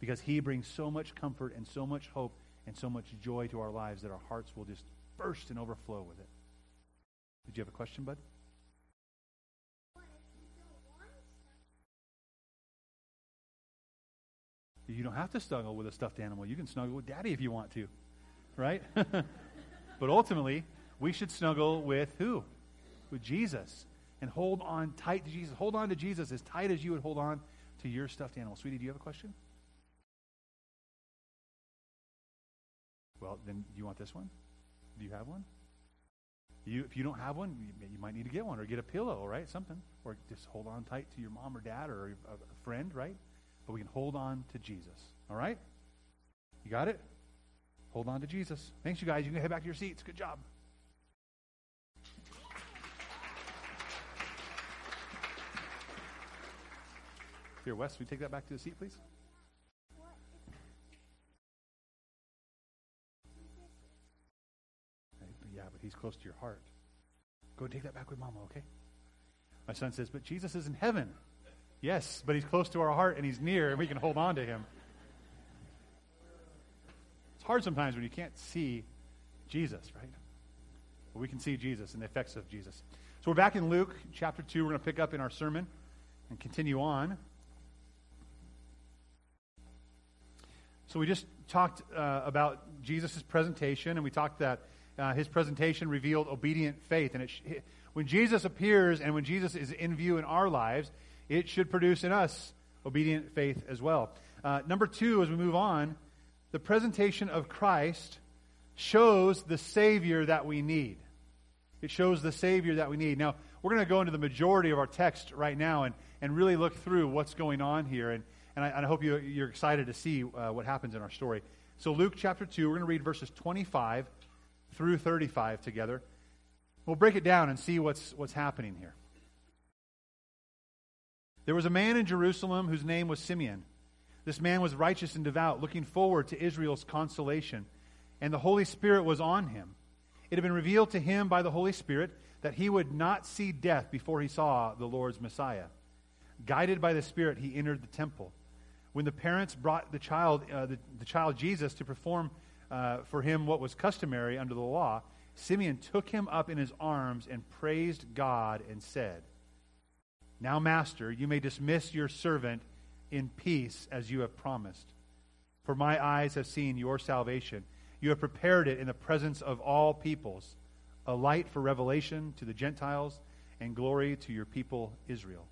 Because he brings so much comfort and so much hope and so much joy to our lives that our hearts will just burst and overflow with it. Did you have a question, bud? You don't have to snuggle with a stuffed animal. You can snuggle with daddy if you want to, right? but ultimately, we should snuggle with who? With Jesus. And hold on tight to Jesus. Hold on to Jesus as tight as you would hold on to your stuffed animal. Sweetie, do you have a question? Well, then do you want this one? Do you have one? You, if you don't have one, you, you, might need to get one or get a pillow, right? Something. Or just hold on tight to your mom or dad or a, a friend, right? But we can hold on to Jesus. All right? You got it? Hold on to Jesus. Thanks, you guys. You can head back to your seats. Good job. Here, Wes, we take that back to the seat, please? Close to your heart. Go take that back with mama, okay? My son says, But Jesus is in heaven. Yes, but he's close to our heart and he's near and we can hold on to him. It's hard sometimes when you can't see Jesus, right? But we can see Jesus and the effects of Jesus. So we're back in Luke chapter 2. We're going to pick up in our sermon and continue on. So we just talked uh, about Jesus' presentation, and we talked that uh, his presentation revealed obedient faith. And it sh- when Jesus appears and when Jesus is in view in our lives, it should produce in us obedient faith as well. Uh, number two, as we move on, the presentation of Christ shows the Savior that we need. It shows the Savior that we need. Now, we're going to go into the majority of our text right now and, and really look through what's going on here. And, and, I, and I hope you, you're excited to see uh, what happens in our story. So, Luke chapter 2, we're going to read verses 25 through 35 together. We'll break it down and see what's, what's happening here. There was a man in Jerusalem whose name was Simeon. This man was righteous and devout, looking forward to Israel's consolation, and the Holy Spirit was on him. It had been revealed to him by the Holy Spirit that he would not see death before he saw the Lord's Messiah. Guided by the Spirit, he entered the temple. When the parents brought the child, uh, the, the, child Jesus to perform uh, for him what was customary under the law, Simeon took him up in his arms and praised God and said, Now, Master, you may dismiss your servant in peace as you have promised. For my eyes have seen your salvation. You have prepared it in the presence of all peoples, a light for revelation to the Gentiles and glory to your people Israel.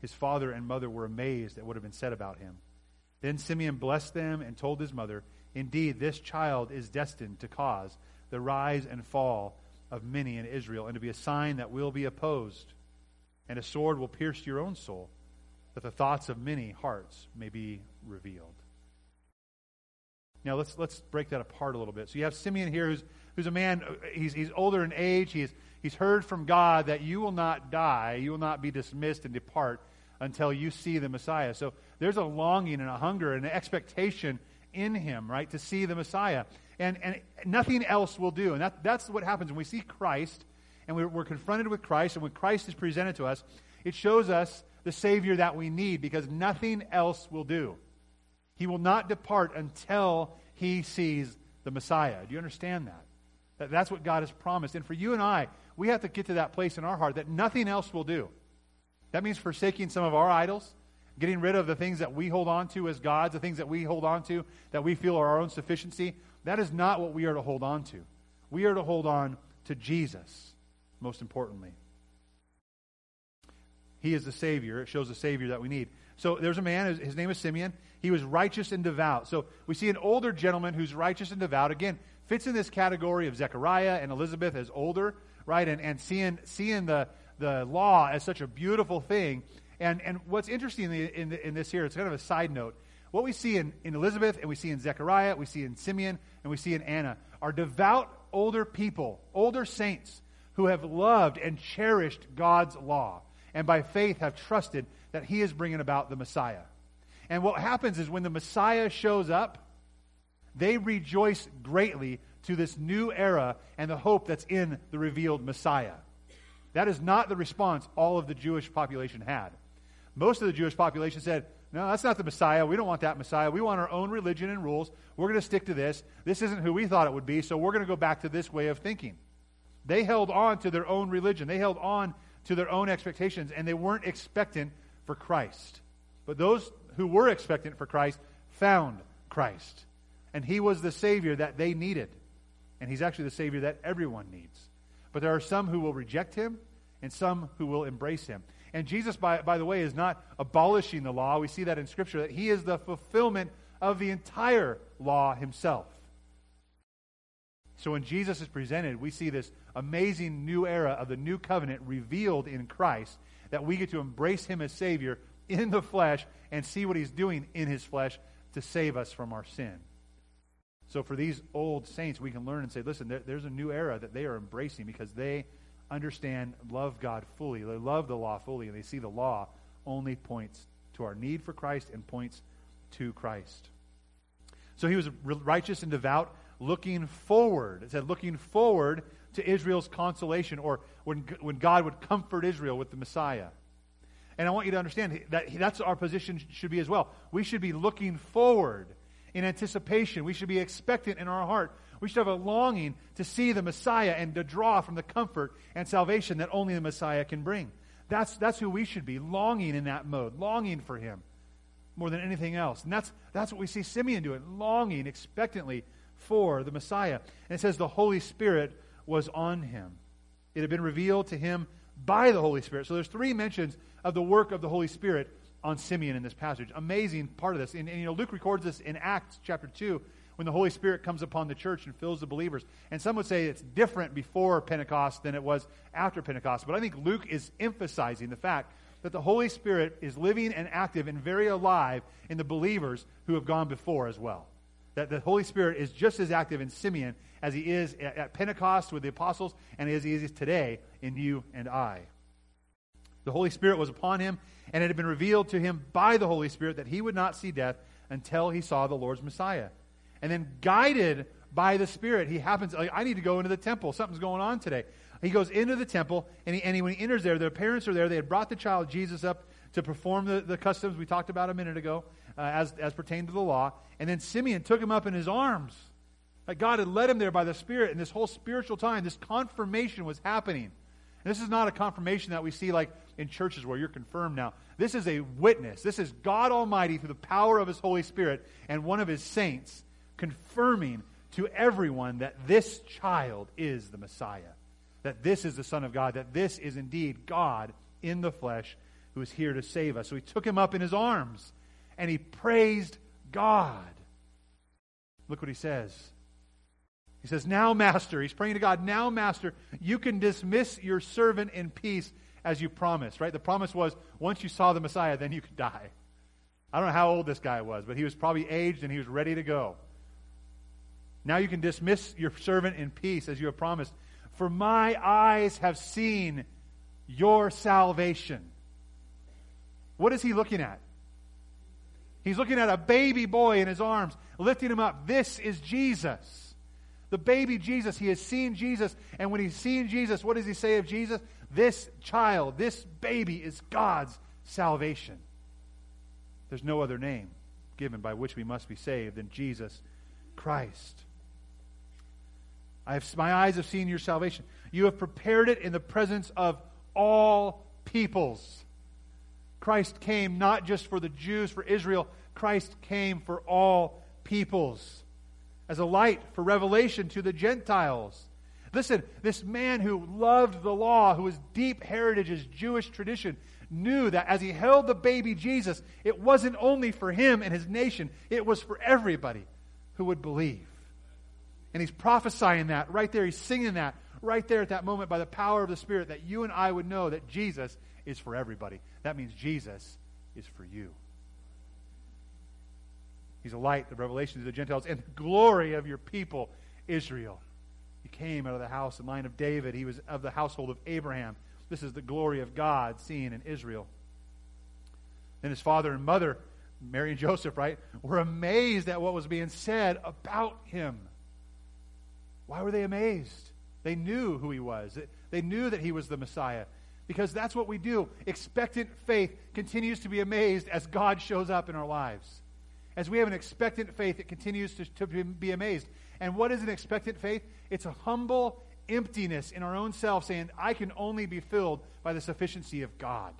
His father and mother were amazed at what had been said about him. Then Simeon blessed them and told his mother, Indeed, this child is destined to cause the rise and fall of many in Israel, and to be a sign that will be opposed, and a sword will pierce your own soul, that the thoughts of many hearts may be revealed. Now let's let's break that apart a little bit. So you have Simeon here, who's who's a man. He's he's older in age. He's he's heard from God that you will not die, you will not be dismissed and depart until you see the Messiah. So there's a longing and a hunger and an expectation in him, right, to see the Messiah. And, and nothing else will do. And that, that's what happens when we see Christ and we're, we're confronted with Christ, and when Christ is presented to us, it shows us the Savior that we need because nothing else will do. He will not depart until he sees the Messiah. Do you understand that? that? That's what God has promised. And for you and I, we have to get to that place in our heart that nothing else will do. That means forsaking some of our idols, getting rid of the things that we hold on to as gods, the things that we hold on to that we feel are our own sufficiency. That is not what we are to hold on to. We are to hold on to Jesus, most importantly. He is the Savior. It shows the Savior that we need. So there's a man, his name is Simeon. He was righteous and devout. So we see an older gentleman who's righteous and devout. Again, fits in this category of Zechariah and Elizabeth as older, right? And, and seeing, seeing the, the law as such a beautiful thing. And, and what's interesting in, the, in, the, in this here, it's kind of a side note. What we see in, in Elizabeth and we see in Zechariah, we see in Simeon, and we see in Anna are devout older people, older saints who have loved and cherished God's law and by faith have trusted that He is bringing about the Messiah. And what happens is when the Messiah shows up, they rejoice greatly to this new era and the hope that's in the revealed Messiah. That is not the response all of the Jewish population had. Most of the Jewish population said, No, that's not the Messiah. We don't want that Messiah. We want our own religion and rules. We're going to stick to this. This isn't who we thought it would be, so we're going to go back to this way of thinking. They held on to their own religion, they held on to their own expectations, and they weren't expectant for Christ. But those who were expectant for Christ found Christ. And he was the Savior that they needed. And he's actually the Savior that everyone needs. But there are some who will reject him and some who will embrace him. And Jesus, by, by the way, is not abolishing the law. We see that in Scripture, that he is the fulfillment of the entire law himself. So when Jesus is presented, we see this amazing new era of the new covenant revealed in Christ that we get to embrace him as Savior in the flesh and see what he's doing in his flesh to save us from our sin. So for these old saints, we can learn and say, listen, there, there's a new era that they are embracing because they understand, love God fully. They love the law fully, and they see the law only points to our need for Christ and points to Christ. So he was righteous and devout, looking forward. It said, looking forward to Israel's consolation or when, when God would comfort Israel with the Messiah. And I want you to understand that that's our position should be as well. We should be looking forward in anticipation. We should be expectant in our heart. We should have a longing to see the Messiah and to draw from the comfort and salvation that only the Messiah can bring. That's, that's who we should be, longing in that mode, longing for him more than anything else. And that's, that's what we see Simeon doing, longing expectantly for the Messiah. And it says the Holy Spirit was on him. It had been revealed to him by the Holy Spirit. So there's three mentions of the work of the Holy Spirit on Simeon in this passage. Amazing part of this. And, and, you know, Luke records this in Acts chapter 2 when the Holy Spirit comes upon the church and fills the believers. And some would say it's different before Pentecost than it was after Pentecost. But I think Luke is emphasizing the fact that the Holy Spirit is living and active and very alive in the believers who have gone before as well. That the Holy Spirit is just as active in Simeon as he is at, Pentecost with the apostles and as he is today in you and I. The Holy Spirit was upon him, and it had been revealed to him by the Holy Spirit that he would not see death until he saw the Lord's Messiah. And then, guided by the Spirit, he happens, like, I need to go into the temple. Something's going on today. He goes into the temple, and, he, and he, when he enters there, their parents are there. They had brought the child Jesus up to perform the, the customs we talked about a minute ago, uh, as, as pertained to the law. And then Simeon took him up in his arms. Like God had led him there by the Spirit, and this whole spiritual time, this confirmation was happening. This is not a confirmation that we see like in churches where you're confirmed now. This is a witness. This is God Almighty through the power of His Holy Spirit and one of His saints confirming to everyone that this child is the Messiah, that this is the Son of God, that this is indeed God in the flesh who is here to save us. So He took him up in His arms and He praised God. Look what He says. He says, Now, Master, he's praying to God, now, Master, you can dismiss your servant in peace as you promised, right? The promise was once you saw the Messiah, then you could die. I don't know how old this guy was, but he was probably aged and he was ready to go. Now you can dismiss your servant in peace as you have promised. For my eyes have seen your salvation. What is he looking at? He's looking at a baby boy in his arms, lifting him up. This is Jesus the baby Jesus. He has seen Jesus. And when he's seen Jesus, what does he say of Jesus? This child, this baby is God's salvation. There's no other name given by which we must be saved than Jesus Christ. I have, my eyes have seen your salvation. You have prepared it in the presence of all peoples. Christ came not just for the Jews, for Israel. Christ came for all peoples as a light for revelation to the Gentiles. Listen, this man who loved the law, who was deep heritage is Jewish tradition, knew that as he held the baby Jesus, it wasn't only for him and his nation, it was for everybody who would believe. And he's prophesying that right there. He's singing that right there at that moment by the power of the Spirit that you and I would know that Jesus is for everybody. That means Jesus is for you. He's a light of revelation to the Gentiles and the glory of your people, Israel. He came out of the house and line of David. He was of the household of Abraham. This is the glory of God seen in Israel. Then his father and mother, Mary and Joseph, right, were amazed at what was being said about him. Why were they amazed? They knew who he was. They knew that he was the Messiah. Because that's what we do. Expectant faith continues to be amazed as God shows up in our lives. As we have an expectant faith, it continues to, to be amazed. And what is an expectant faith? It's a humble emptiness in our own self saying, I can only be filled by the sufficiency of God.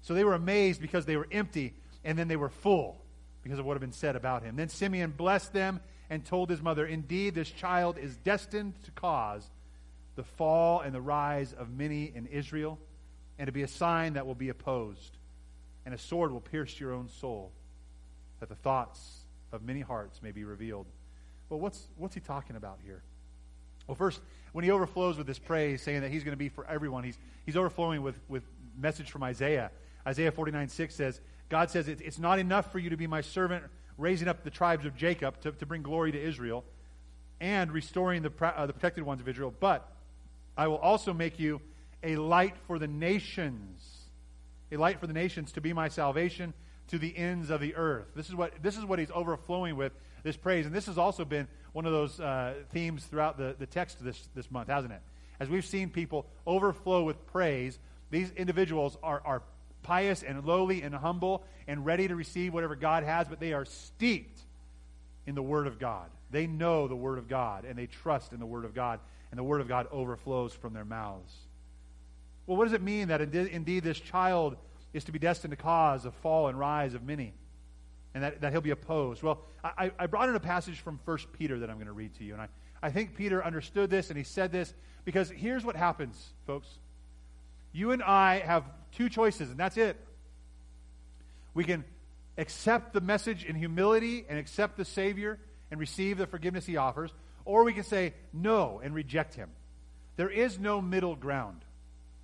So they were amazed because they were empty, and then they were full because of what had been said about him. Then Simeon blessed them and told his mother, Indeed, this child is destined to cause the fall and the rise of many in Israel, and to be a sign that will be opposed, and a sword will pierce your own soul that the thoughts of many hearts may be revealed. Well, what's, what's he talking about here? Well, first, when he overflows with this praise, saying that he's going to be for everyone, he's, he's overflowing with, with message from Isaiah. Isaiah 49 6 says, God says, It's not enough for you to be my servant, raising up the tribes of Jacob to, to bring glory to Israel and restoring the, uh, the protected ones of Israel, but I will also make you a light for the nations. A light for the nations to be my salvation to the ends of the earth. This is what, this is what he's overflowing with this praise. And this has also been one of those uh, themes throughout the, the text this, this month, hasn't it? As we've seen people overflow with praise, these individuals are, are pious and lowly and humble and ready to receive whatever God has, but they are steeped in the Word of God. They know the Word of God and they trust in the Word of God, and the Word of God overflows from their mouths. Well, what does it mean that indeed this child is to be destined to cause a fall and rise of many? and that, that he'll be opposed. Well, I, I brought in a passage from 1 Peter that I'm going to read to you. And I, I think Peter understood this and he said this because here's what happens, folks. You and I have two choices, and that's it. We can accept the message in humility and accept the Savior and receive the forgiveness he offers, or we can say no and reject him. There is no middle ground.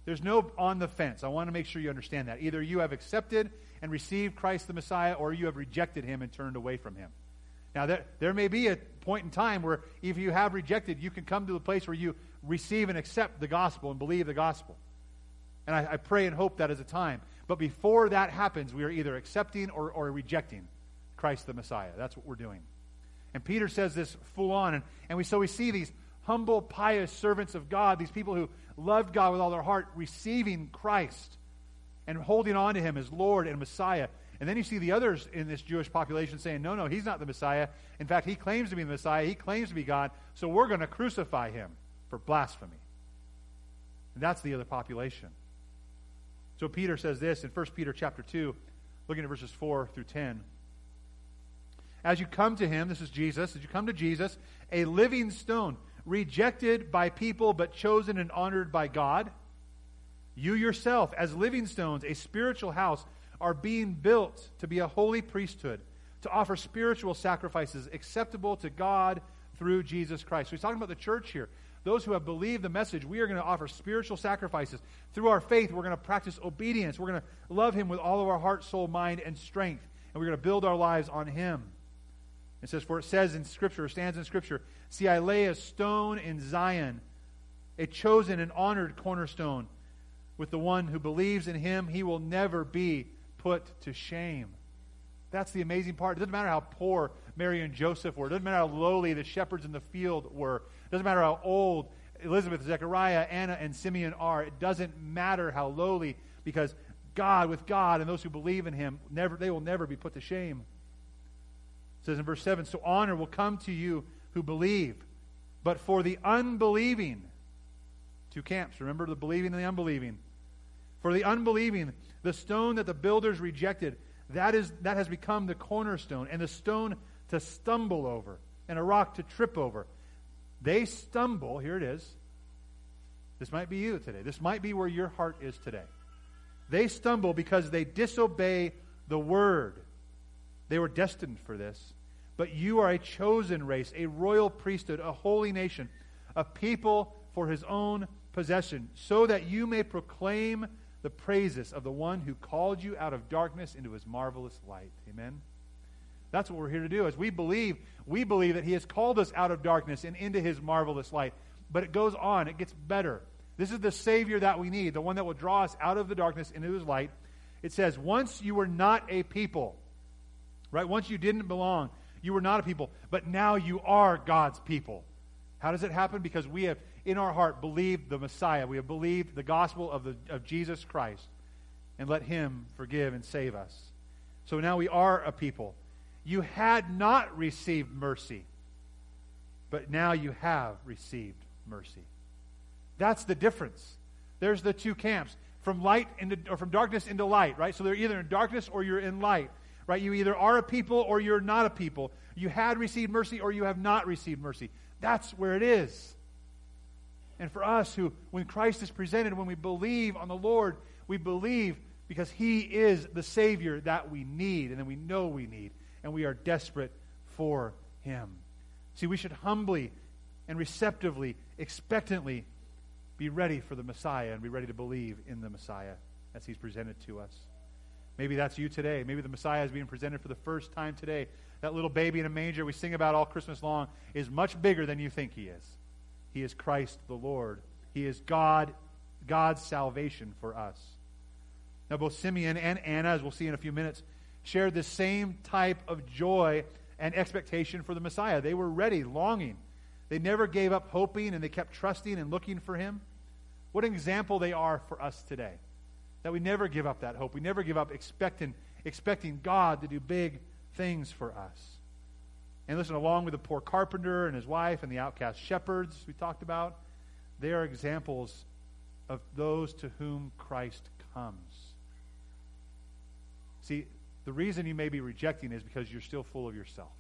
There's no on the fence. I want to make sure you understand that. Either you have accepted and received Christ the Messiah, or you have rejected him and turned away from him. Now, there, there may be a point in time where if you have rejected, you can come to the place where you receive and accept the gospel and believe the gospel. And I, I pray and hope that is a time. But before that happens, we are either accepting or, or rejecting Christ the Messiah. That's what we're doing. And Peter says this full on. And, and we, so we see these humble, pious servants of God, these people who loved God with all their heart, receiving Christ and holding on to him as Lord and Messiah. And then you see the others in this Jewish population saying, no, no, he's not the Messiah. In fact, he claims to be the Messiah. He claims to be God. So we're going to crucify him for blasphemy. And that's the other population. So Peter says this in 1 Peter chapter 2, looking at verses 4 through 10. As you come to him, this is Jesus, as you come to Jesus, a living stone, rejected by people but chosen and honored by God you yourself, as living stones, a spiritual house, are being built to be a holy priesthood, to offer spiritual sacrifices acceptable to God through Jesus Christ. So he's talking about the church here. Those who have believed the message, we are going to offer spiritual sacrifices. Through our faith, we're going to practice obedience. We're going to love him with all of our heart, soul, mind, and strength. And we're going to build our lives on him. It says, For it says in Scripture, stands in Scripture, See, I lay a stone in Zion, a chosen and honored cornerstone with the one who believes in him, he will never be put to shame. That's the amazing part. It doesn't matter how poor Mary and Joseph were. It doesn't matter how lowly the shepherds in the field were. Doesn't matter how old Elizabeth, Zechariah, Anna, and Simeon are. It doesn't matter how lowly, because God, with God, and those who believe in him, never, they will never be put to shame. It says in verse 7 So honor will come to you who believe, but for the unbelieving, two camps. Remember the believing and the unbelieving. For the unbelieving, the stone that the builders rejected, that, is, that has become the cornerstone, and the stone to stumble over, and a rock to trip over. They stumble, here it is. This might be you today. This might be where your heart is today. They stumble because they disobey the word. They were destined for this. But you are a chosen race, a royal priesthood, a holy nation, a people for his own possession, so that you may proclaim the praises of the one who called you out of darkness into his marvelous light. Amen. That's what we're here to do. As we believe, we believe that he has called us out of darkness and into his marvelous light. But it goes on, it gets better. This is the Savior that we need, the one that will draw us out of the darkness into his light. It says, Once you were not a people, right? Once you didn't belong, you were not a people, but now you are God's people. How does it happen? Because we have in our heart believed the Messiah. We have believed the gospel of, the, of Jesus Christ and let him forgive and save us. So now we are a people. You had not received mercy, but now you have received mercy. That's the difference. There's the two camps from light into or from darkness into light, right? So they're either in darkness or you're in light, right? You either are a people or you're not a people. You had received mercy or you have not received mercy. That's where it is. And for us who, when Christ is presented, when we believe on the Lord, we believe because He is the Savior that we need and that we know we need. And we are desperate for Him. See, we should humbly and receptively, expectantly be ready for the Messiah and be ready to believe in the Messiah as He's presented to us. Maybe that's you today. Maybe the Messiah is being presented for the first time today. That little baby in a manger we sing about all Christmas long is much bigger than you think he is. He is Christ the Lord. He is God, God's salvation for us. Now, both Simeon and Anna, as we'll see in a few minutes, shared the same type of joy and expectation for the Messiah. They were ready, longing. They never gave up hoping and they kept trusting and looking for him. What an example they are for us today. That we never give up that hope. We never give up expecting, expecting God to do big things for us. And listen, along with the poor carpenter and his wife and the outcast shepherds we talked about, they are examples of those to whom Christ comes. See, the reason you may be rejecting is because you're still full of yourself.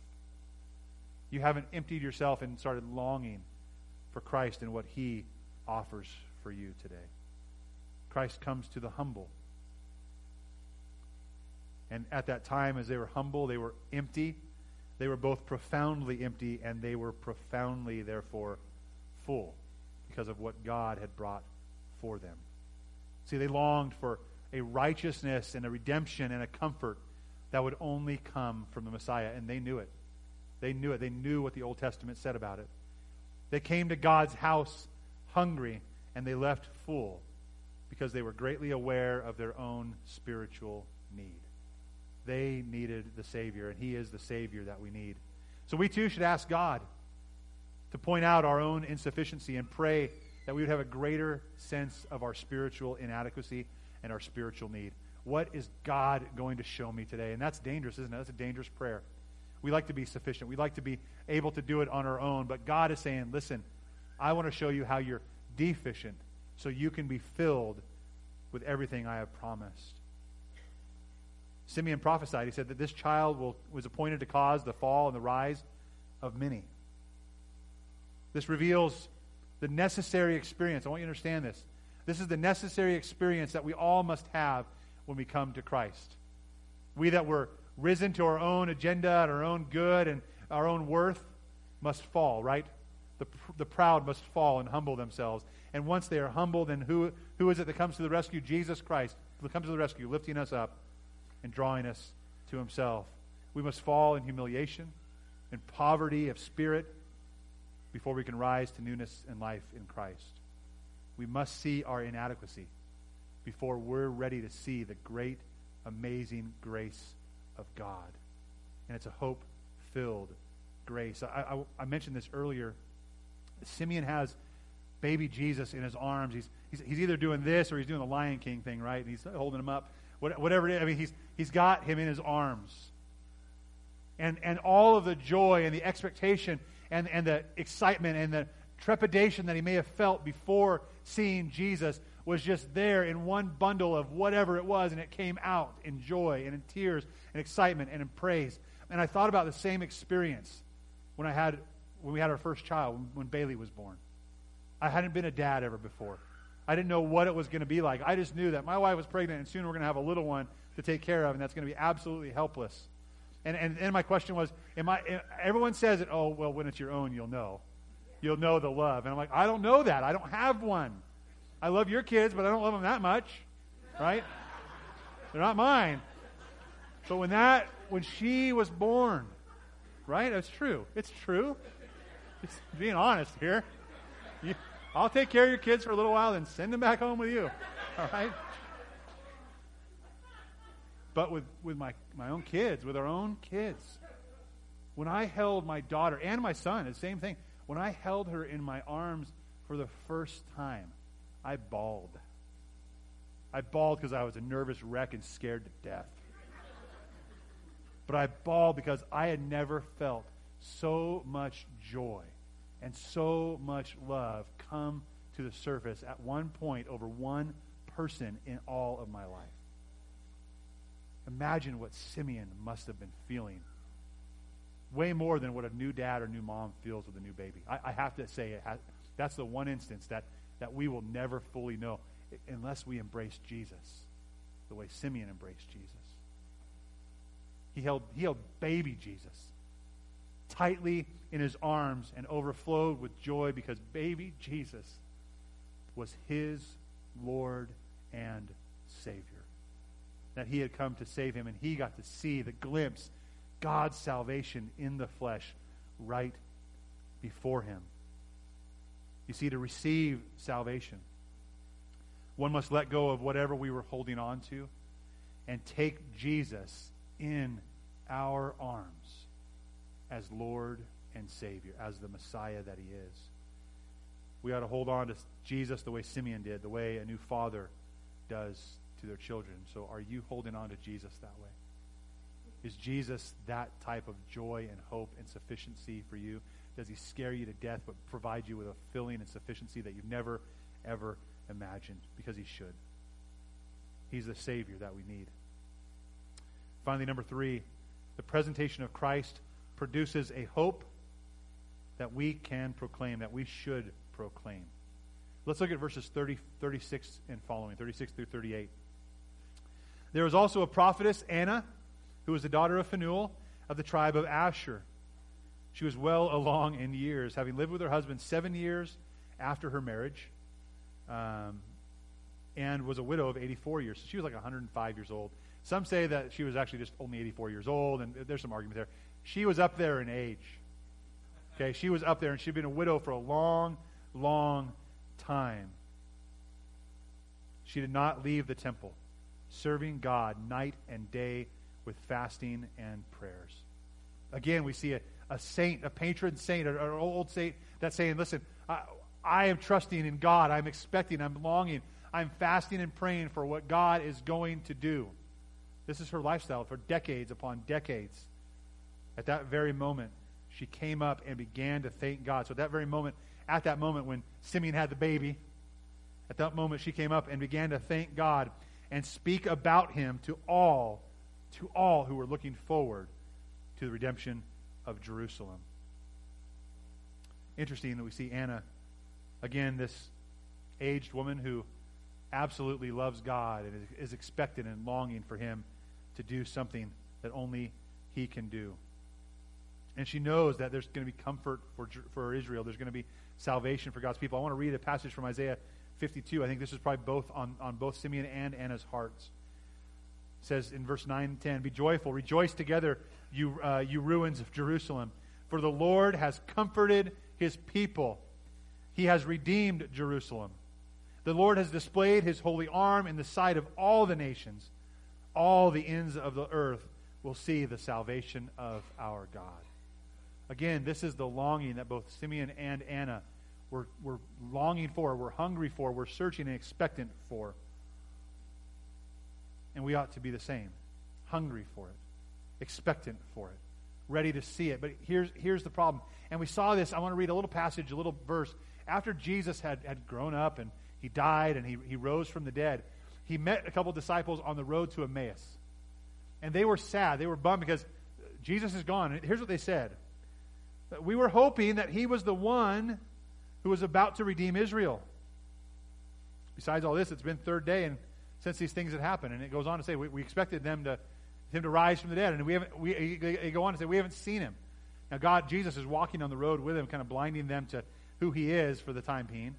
You haven't emptied yourself and started longing for Christ and what he offers for you today. Christ comes to the humble. And at that time, as they were humble, they were empty. They were both profoundly empty and they were profoundly, therefore, full because of what God had brought for them. See, they longed for a righteousness and a redemption and a comfort that would only come from the Messiah, and they knew it. They knew it. They knew what the Old Testament said about it. They came to God's house hungry, and they left full because they were greatly aware of their own spiritual need. They needed the Savior, and He is the Savior that we need. So we too should ask God to point out our own insufficiency and pray that we would have a greater sense of our spiritual inadequacy and our spiritual need. What is God going to show me today? And that's dangerous, isn't it? That's a dangerous prayer. We like to be sufficient. We like to be able to do it on our own. But God is saying, listen, I want to show you how you're deficient so you can be filled with everything I have promised. Simeon prophesied. He said that this child will, was appointed to cause the fall and the rise of many. This reveals the necessary experience. I want you to understand this. This is the necessary experience that we all must have when we come to Christ. We that were risen to our own agenda and our own good and our own worth must fall, right? The, the proud must fall and humble themselves. And once they are humbled, then who, who is it that comes to the rescue? Jesus Christ comes to the rescue, lifting us up and drawing us to himself. We must fall in humiliation and poverty of spirit before we can rise to newness and life in Christ. We must see our inadequacy before we're ready to see the great, amazing grace of God. And it's a hope filled grace. I, I, I, mentioned this earlier. Simeon has baby Jesus in his arms. He's, he's, he's either doing this or he's doing the Lion King thing, right? And he's holding him up. whatever it is. I mean, he's, he's got him in his arms. And, and all of the joy and the expectation and, and the excitement and the trepidation that he may have felt before seeing Jesus was just there in one bundle of whatever it was, and it came out in joy and in tears and excitement and in praise. And I thought about the same experience when I had when we had our first child, when, when Bailey was born. I hadn't been a dad ever before. I didn't know what it was going to be like. I just knew that my wife was pregnant, and soon we're going to have a little one to take care of, and that's going to be absolutely helpless. And, and, and my question was, am I, eh, everyone says it, oh, well, when it's your own, you'll know. You'll know the love. And I'm like, I don't know that. I don't have one. I love your kids, but I don't love them that much, right? They're not mine. But when that, when she was born, right? That's true. It's true. Just being honest here. You, I'll take care of your kids for a little while, then send them back home with you. All right? but with, with my, my own kids, with our own kids. When I held my daughter and my son, the same thing. When I held her in my arms for the first time, I bawled. I bawled because I was a nervous wreck and scared to death. But I bawled because I had never felt so much joy and so much love come to the surface at one point over one person in all of my life. Imagine what Simeon must have been feeling. Way more than what a new dad or new mom feels with a new baby. I, I have to say, has, that's the one instance that, that we will never fully know unless we embrace Jesus the way Simeon embraced Jesus. He held, he held baby Jesus tightly in his arms and overflowed with joy because baby Jesus was his Lord and Savior that he had come to save him, and he got to see the glimpse God's salvation in the flesh right before him. You see, to receive salvation, one must let go of whatever we were holding on to and take Jesus in our arms as Lord and Savior, as the Messiah that he is. We ought to hold on to Jesus the way Simeon did, the way a new father does to their children. So, are you holding on to Jesus that way? Is Jesus that type of joy and hope and sufficiency for you? Does he scare you to death but provide you with a filling and sufficiency that you've never, ever imagined? Because he should. He's the Savior that we need. Finally, number three, the presentation of Christ produces a hope that we can proclaim, that we should proclaim. Let's look at verses 30, 36 and following, 36 through 38. There was also a prophetess, Anna, who was the daughter of Phanuel of the tribe of Asher. She was well along in years, having lived with her husband seven years after her marriage, um, and was a widow of 84 years. So she was like 105 years old. Some say that she was actually just only 84 years old, and there's some argument there. She was up there in age. Okay, she was up there, and she'd been a widow for a long, long time. She did not leave the temple, serving God night and day with fasting and prayers. Again, we see a, a saint, a patron saint, an old saint that's saying, Listen, I, I am trusting in God. I'm expecting, I'm longing, I'm fasting and praying for what God is going to do. This is her lifestyle for decades upon decades. At that very moment, she came up and began to thank God. So at that very moment, at that moment when Simeon had the baby, at that moment she came up and began to thank God and speak about him to all, to all who were looking forward to the redemption of Jerusalem. Interesting that we see Anna, again, this aged woman who absolutely loves God and is, expectant and longing for him to do something that only he can do. And she knows that there's going to be comfort for, for Israel. There's going to be salvation for God's people. I want to read a passage from Isaiah 52. I think this is probably both on, on both Simeon and Anna's hearts. It says in verse 9 and 10, Be joyful, rejoice together, you, uh, you ruins of Jerusalem. For the Lord has comforted his people. He has redeemed Jerusalem. The Lord has displayed his holy arm in the sight of all the nations. All the ends of the earth will see the salvation of our God. Again, this is the longing that both Simeon and Anna were, were longing for, were hungry for, were searching and expectant for. And we ought to be the same hungry for it, expectant for it, ready to see it. But here's, here's the problem. And we saw this. I want to read a little passage, a little verse. After Jesus had, had grown up and he died and he, he rose from the dead, he met a couple disciples on the road to Emmaus. And they were sad. They were bummed because Jesus is gone. And here's what they said we were hoping that he was the one who was about to redeem Israel. Besides all this, it's been third day and since these things had happened, and it goes on to say we, we expected them to him to rise from the dead, and we haven't. We they go on to say we haven't seen him. Now, God, Jesus is walking on the road with him, kind of blinding them to who he is for the time being.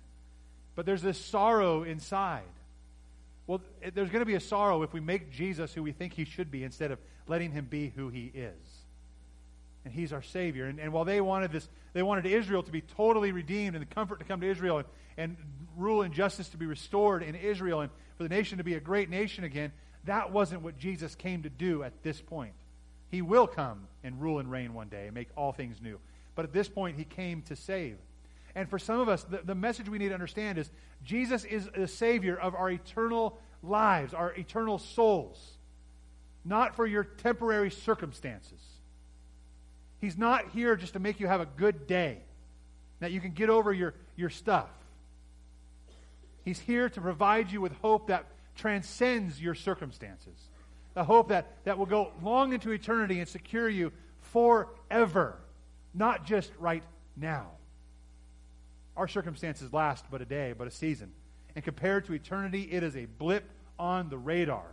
But there's this sorrow inside. Well, there's going to be a sorrow if we make Jesus who we think he should be instead of letting him be who he is and he's our Savior. And, and while they wanted this, they wanted Israel to be totally redeemed and the comfort to come to Israel and, and rule and justice to be restored in Israel and for the nation to be a great nation again, that wasn't what Jesus came to do at this point. He will come and rule and reign one day and make all things new. But at this point, he came to save. And for some of us, the, the message we need to understand is Jesus is the Savior of our eternal lives, our eternal souls, not for your temporary circumstances. He's not here just to make you have a good day, that you can get over your, your stuff. He's here to provide you with hope that transcends your circumstances. A hope that, that will go long into eternity and secure you forever, not just right now. Our circumstances last but a day, but a season. And compared to eternity, it is a blip on the radar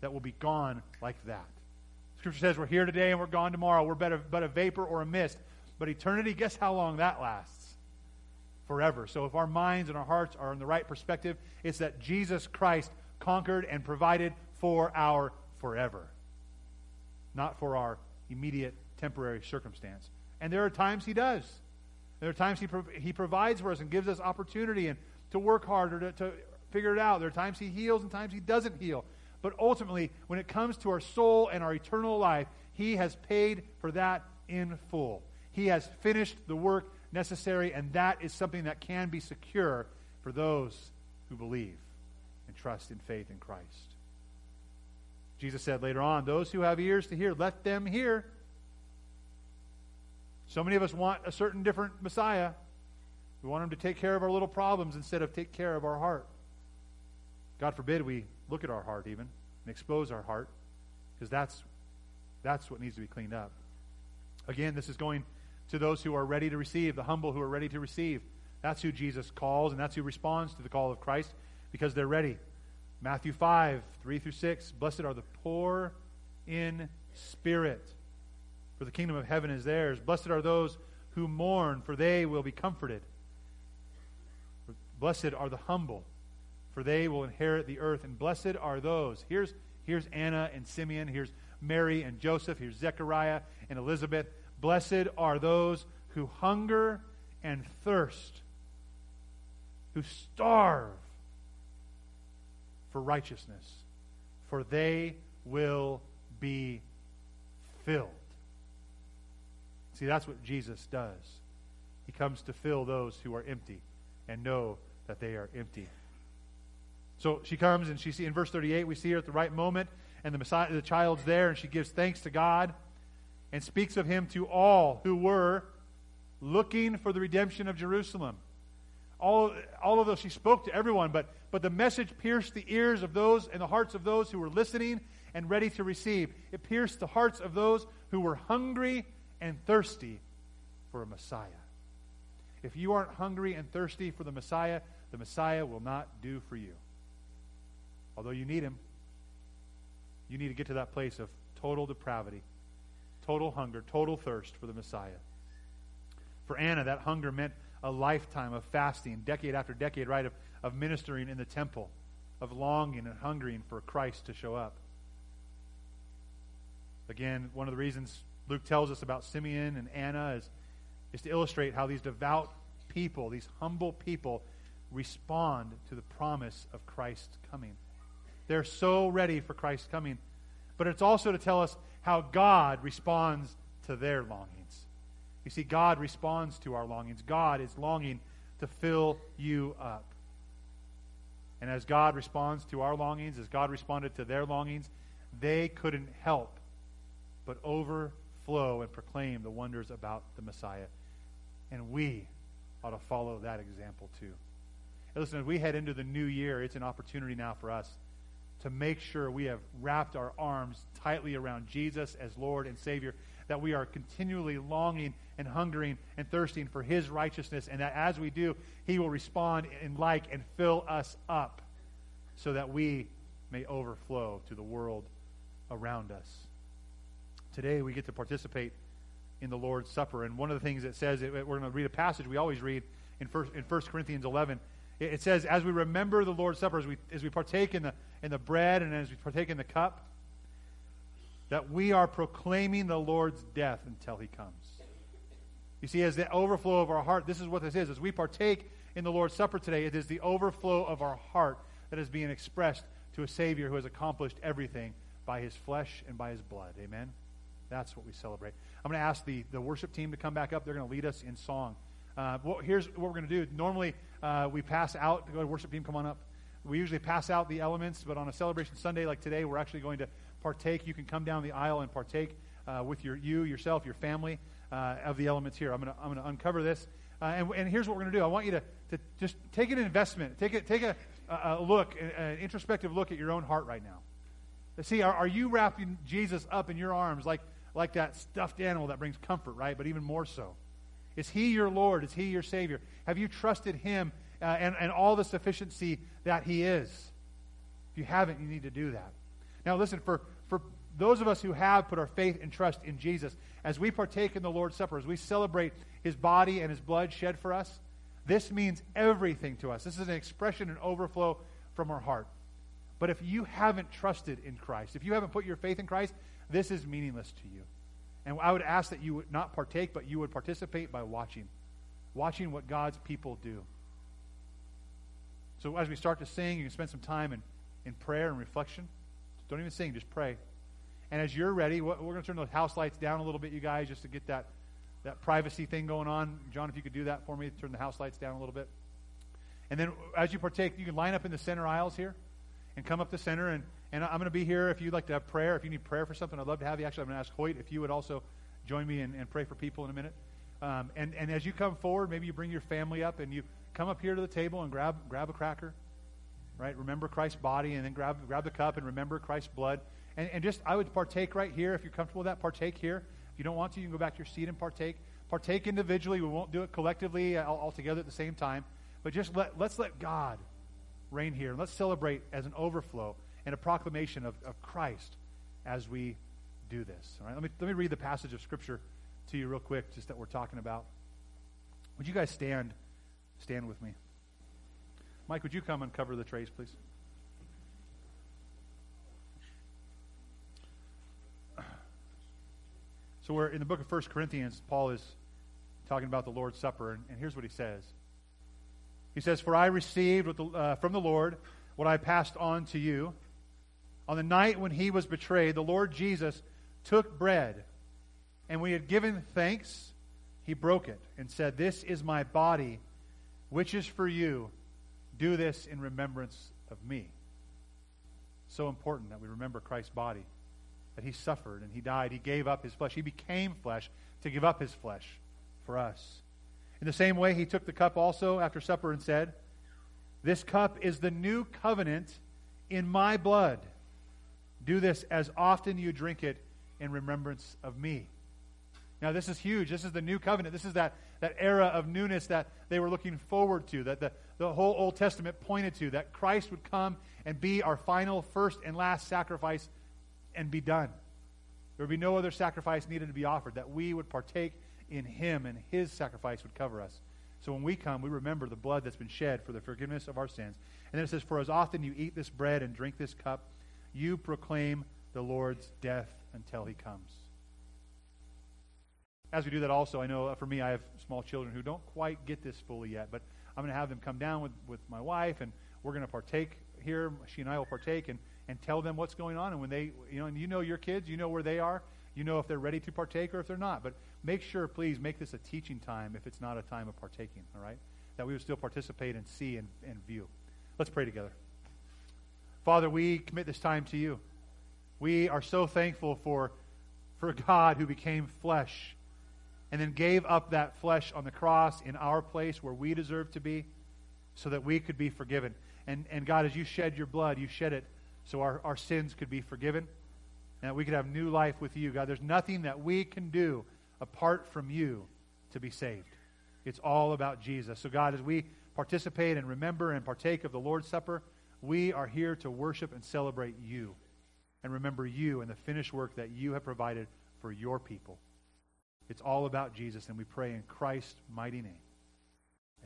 that will be gone like that. Scripture says we're here today and we're gone tomorrow. We're but a, but a vapor or a mist. But eternity, guess how long that lasts? Forever. So if our minds and our hearts are in the right perspective, it's that Jesus Christ conquered and provided for our forever, not for our immediate temporary circumstance. And there are times He does. There are times He, pro- he provides for us and gives us opportunity and to work harder to, to figure it out. There are times He heals and times He doesn't heal. But ultimately, when it comes to our soul and our eternal life, He has paid for that in full. He has finished the work necessary, and that is something that can be secure for those who believe and trust in faith in Christ. Jesus said later on, Those who have ears to hear, let them hear. So many of us want a certain different Messiah. We want him to take care of our little problems instead of take care of our heart. God forbid we look at our heart even and expose our heart because that's, that's what needs to be cleaned up. Again, this is going to those who are ready to receive, the humble who are ready to receive. That's who Jesus calls, and that's who responds to the call of Christ because they're ready. Matthew 5, 3 through 6. Blessed are the poor in spirit, for the kingdom of heaven is theirs. Blessed are those who mourn, for they will be comforted. Blessed are the humble, for they will inherit the earth. And blessed are those. Here's, here's Anna and Simeon. Here's Mary and Joseph. Here's Zechariah and Elizabeth. Blessed are those who hunger and thirst, who starve for righteousness, for they will be filled. See, that's what Jesus does. He comes to fill those who are empty and know that they are empty. So she comes and she see in verse 38 we see her at the right moment and the Messiah the child's there and she gives thanks to God and speaks of him to all who were looking for the redemption of Jerusalem. All, all of those, she spoke to everyone, but, but the message pierced the ears of those and the hearts of those who were listening and ready to receive. It pierced the hearts of those who were hungry and thirsty for a Messiah. If you aren't hungry and thirsty for the Messiah, the Messiah will not do for you. Although you need him, you need to get to that place of total depravity, total hunger, total thirst for the Messiah. For Anna, that hunger meant a lifetime of fasting, decade after decade, right, of, of ministering in the temple, of longing and hungering for Christ to show up. Again, one of the reasons Luke tells us about Simeon and Anna is, is to illustrate how these devout people, these humble people, respond to the promise of Christ's coming. They're so ready for Christ's coming. But it's also to tell us how God responds to their longings. You see, God responds to our longings. God is longing to fill you up. And as God responds to our longings, as God responded to their longings, they couldn't help but overflow and proclaim the wonders about the Messiah. And we ought to follow that example too. Listen, as we head into the new year, it's an opportunity now for us to make sure we have wrapped our arms tightly around Jesus as Lord and Savior, that we are continually longing and hungering and thirsting for His righteousness, and that as we do, He will respond in like and fill us up so that we may overflow to the world around us. Today, we get to participate in the Lord's Supper. And one of the things that says, we're going to read a passage we always read in 1, in 1 Corinthians 11. It says, as we remember the Lord's Supper, as we, as we partake in the, in the bread and as we partake in the cup, that we are proclaiming the Lord's death until he comes. You see, as the overflow of our heart, this is what this is. As we partake in the Lord's Supper today, it is the overflow of our heart that is being expressed to a Savior who has accomplished everything by his flesh and by his blood. Amen? That's what we celebrate. I'm going to ask the, the worship team to come back up. They're going to lead us in song. Uh, well, here's what we're going to do. Normally, uh, we pass out. Go to worship team, come on up. We usually pass out the elements, but on a celebration Sunday like today, we're actually going to partake. You can come down the aisle and partake uh, with your you, yourself, your family uh, of the elements here. I'm going to I'm going to uncover this, uh, and, and here's what we're going to do. I want you to, to just take an investment, take a take a, a look, an introspective look at your own heart right now. See, are, are you wrapping Jesus up in your arms like like that stuffed animal that brings comfort, right? But even more so. Is He your Lord? Is He your Savior? Have you trusted Him uh, and, and all the sufficiency that He is? If you haven't, you need to do that. Now, listen, for, for those of us who have put our faith and trust in Jesus, as we partake in the Lord's Supper, as we celebrate His body and His blood shed for us, this means everything to us. This is an expression and overflow from our heart. But if you haven't trusted in Christ, if you haven't put your faith in Christ, this is meaningless to you. And I would ask that you would not partake, but you would participate by watching. Watching what God's people do. So as we start to sing, you can spend some time in, in prayer and reflection. Don't even sing, just pray. And as you're ready, we're going to turn those house lights down a little bit, you guys, just to get that, that privacy thing going on. John, if you could do that for me, turn the house lights down a little bit. And then as you partake, you can line up in the center aisles here and come up the center. And, and I'm going to be here if you'd like to have prayer. If you need prayer for something, I'd love to have you. Actually, I'm going to ask Hoyt if you would also join me and, and pray for people in a minute. Um, and, and as you come forward, maybe you bring your family up and you come up here to the table and grab, grab a cracker, right? Remember Christ's body and then grab, grab the cup and remember Christ's blood. And, and just, I would partake right here. If you're comfortable with that, partake here. If you don't want to, you can go back to your seat and partake. Partake individually. We won't do it collectively all, all together at the same time. But just let, let's let God reign here. And let's celebrate as an overflow and a proclamation of, of Christ as we do this. All right, let me, let me read the passage of Scripture to you real quick, just that we're talking about. Would you guys stand, stand with me? Mike, would you come and cover the trays, please? So we're in the book of 1 Corinthians, Paul is talking about the Lord's Supper, and, and here's what he says. He says, For I received the, uh, from the Lord what I passed on to you. On the night when he was betrayed, the Lord Jesus took bread, and when he had given thanks, he broke it and said, This is my body, which is for you. Do this in remembrance of me. So important that we remember Christ's body, that he suffered and he died. He gave up his flesh. He became flesh to give up his flesh for us. In the same way, he took the cup also after supper and said, This cup is the new covenant in my blood. Do this as often you drink it in remembrance of me. Now, this is huge. This is the new covenant. This is that, that era of newness that they were looking forward to, that the, the whole Old Testament pointed to, that Christ would come and be our final, first, and last sacrifice and be done. There would be no other sacrifice needed to be offered, that we would partake in him and his sacrifice would cover us. So when we come, we remember the blood that's been shed for the forgiveness of our sins. And then it says, For as often you eat this bread and drink this cup, you proclaim the Lord's death until he comes. As we do that, also, I know uh, for me, I have small children who don't quite get this fully yet, but I'm going to have them come down with, with my wife, and we're going to partake here. She and I will partake and, and tell them what's going on. And when they, you know, and you know your kids, you know where they are, you know if they're ready to partake or if they're not. But make sure, please, make this a teaching time if it's not a time of partaking, all right? That we would still participate and see and, and view. Let's pray together. Father, we commit this time to you. We are so thankful for, for God who became flesh and then gave up that flesh on the cross in our place where we deserve to be so that we could be forgiven. And, and God, as you shed your blood, you shed it so our, our sins could be forgiven and that we could have new life with you. God, there's nothing that we can do apart from you to be saved. It's all about Jesus. So, God, as we participate and remember and partake of the Lord's Supper, we are here to worship and celebrate you and remember you and the finished work that you have provided for your people. It's all about Jesus, and we pray in Christ's mighty name.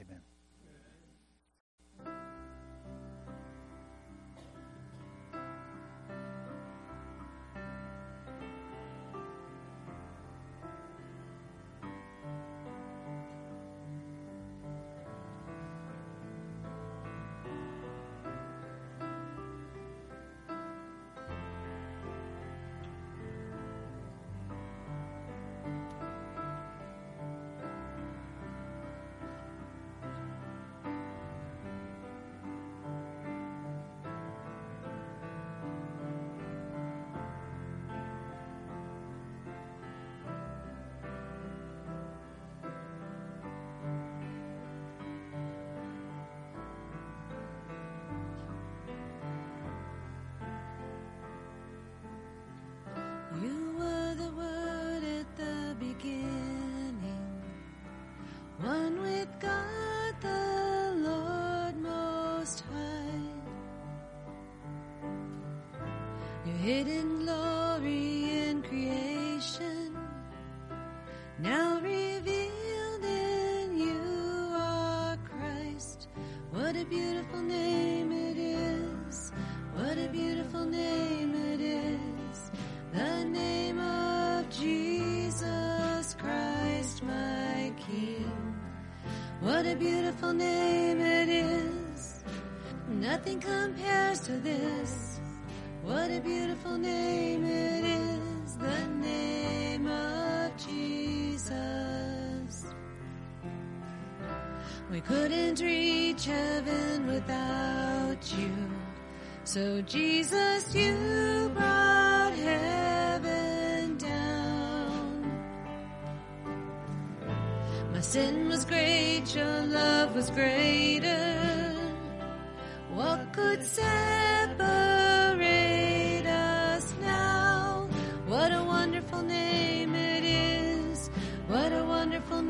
Amen. Hidden glory in creation, now revealed in you are Christ. What a beautiful name it is! What a beautiful name it is! The name of Jesus Christ, my King. What a beautiful name it is. Nothing compares to this. What a beautiful name it is, the name of Jesus. We couldn't reach heaven without you. So Jesus, you brought heaven down. My sin was great, your love was greater. What could say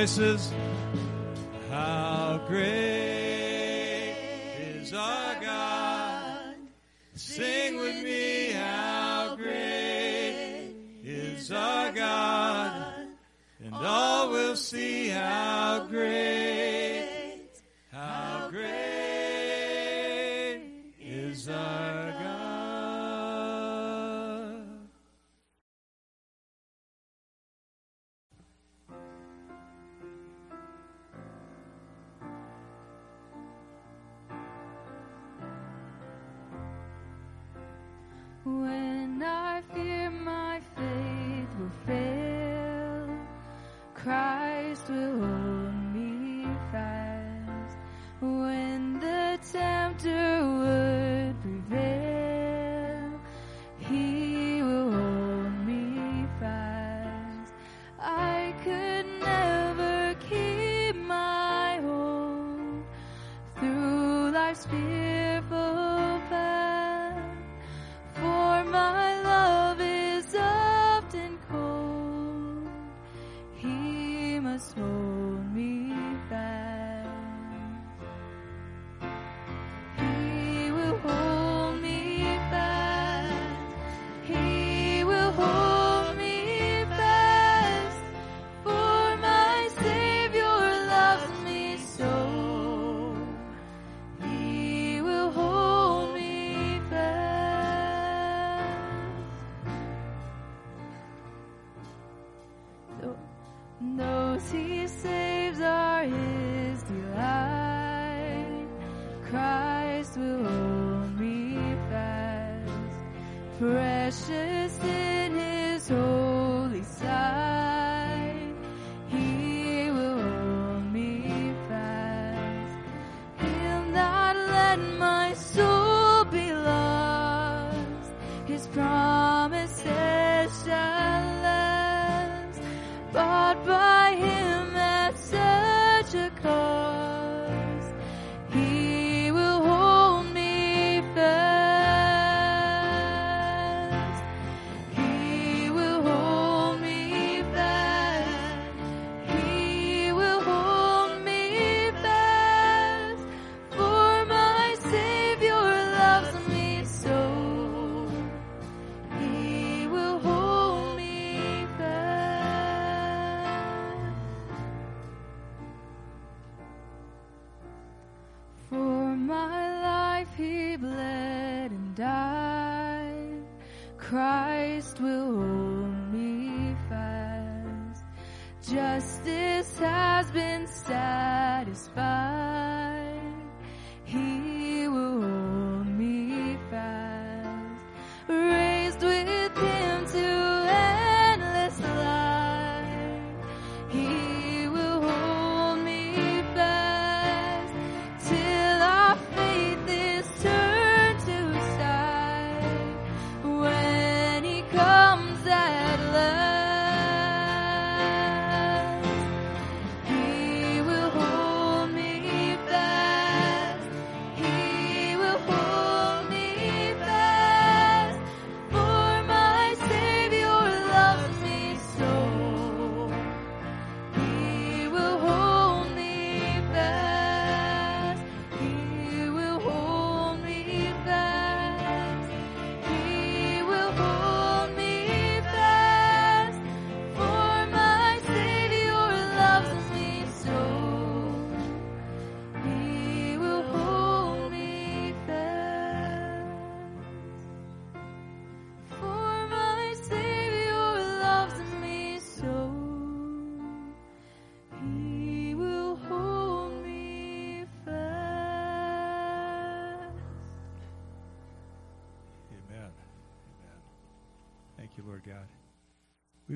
voices,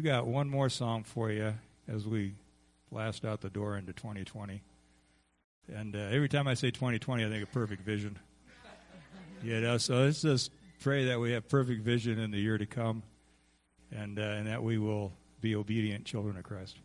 We've got one more song for you as we blast out the door into 2020. And uh, every time I say 2020, I think of perfect vision. you know, so let's just pray that we have perfect vision in the year to come and, uh, and that we will be obedient children of Christ.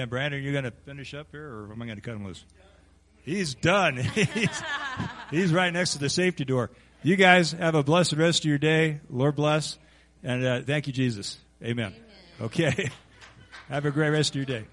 Amen. Brandon, you going to finish up here, or am I going to cut him loose? He's done. he's, he's right next to the safety door. You guys have a blessed rest of your day. Lord bless. And uh, thank you, Jesus. Amen. Amen. Okay. have a great rest of your day.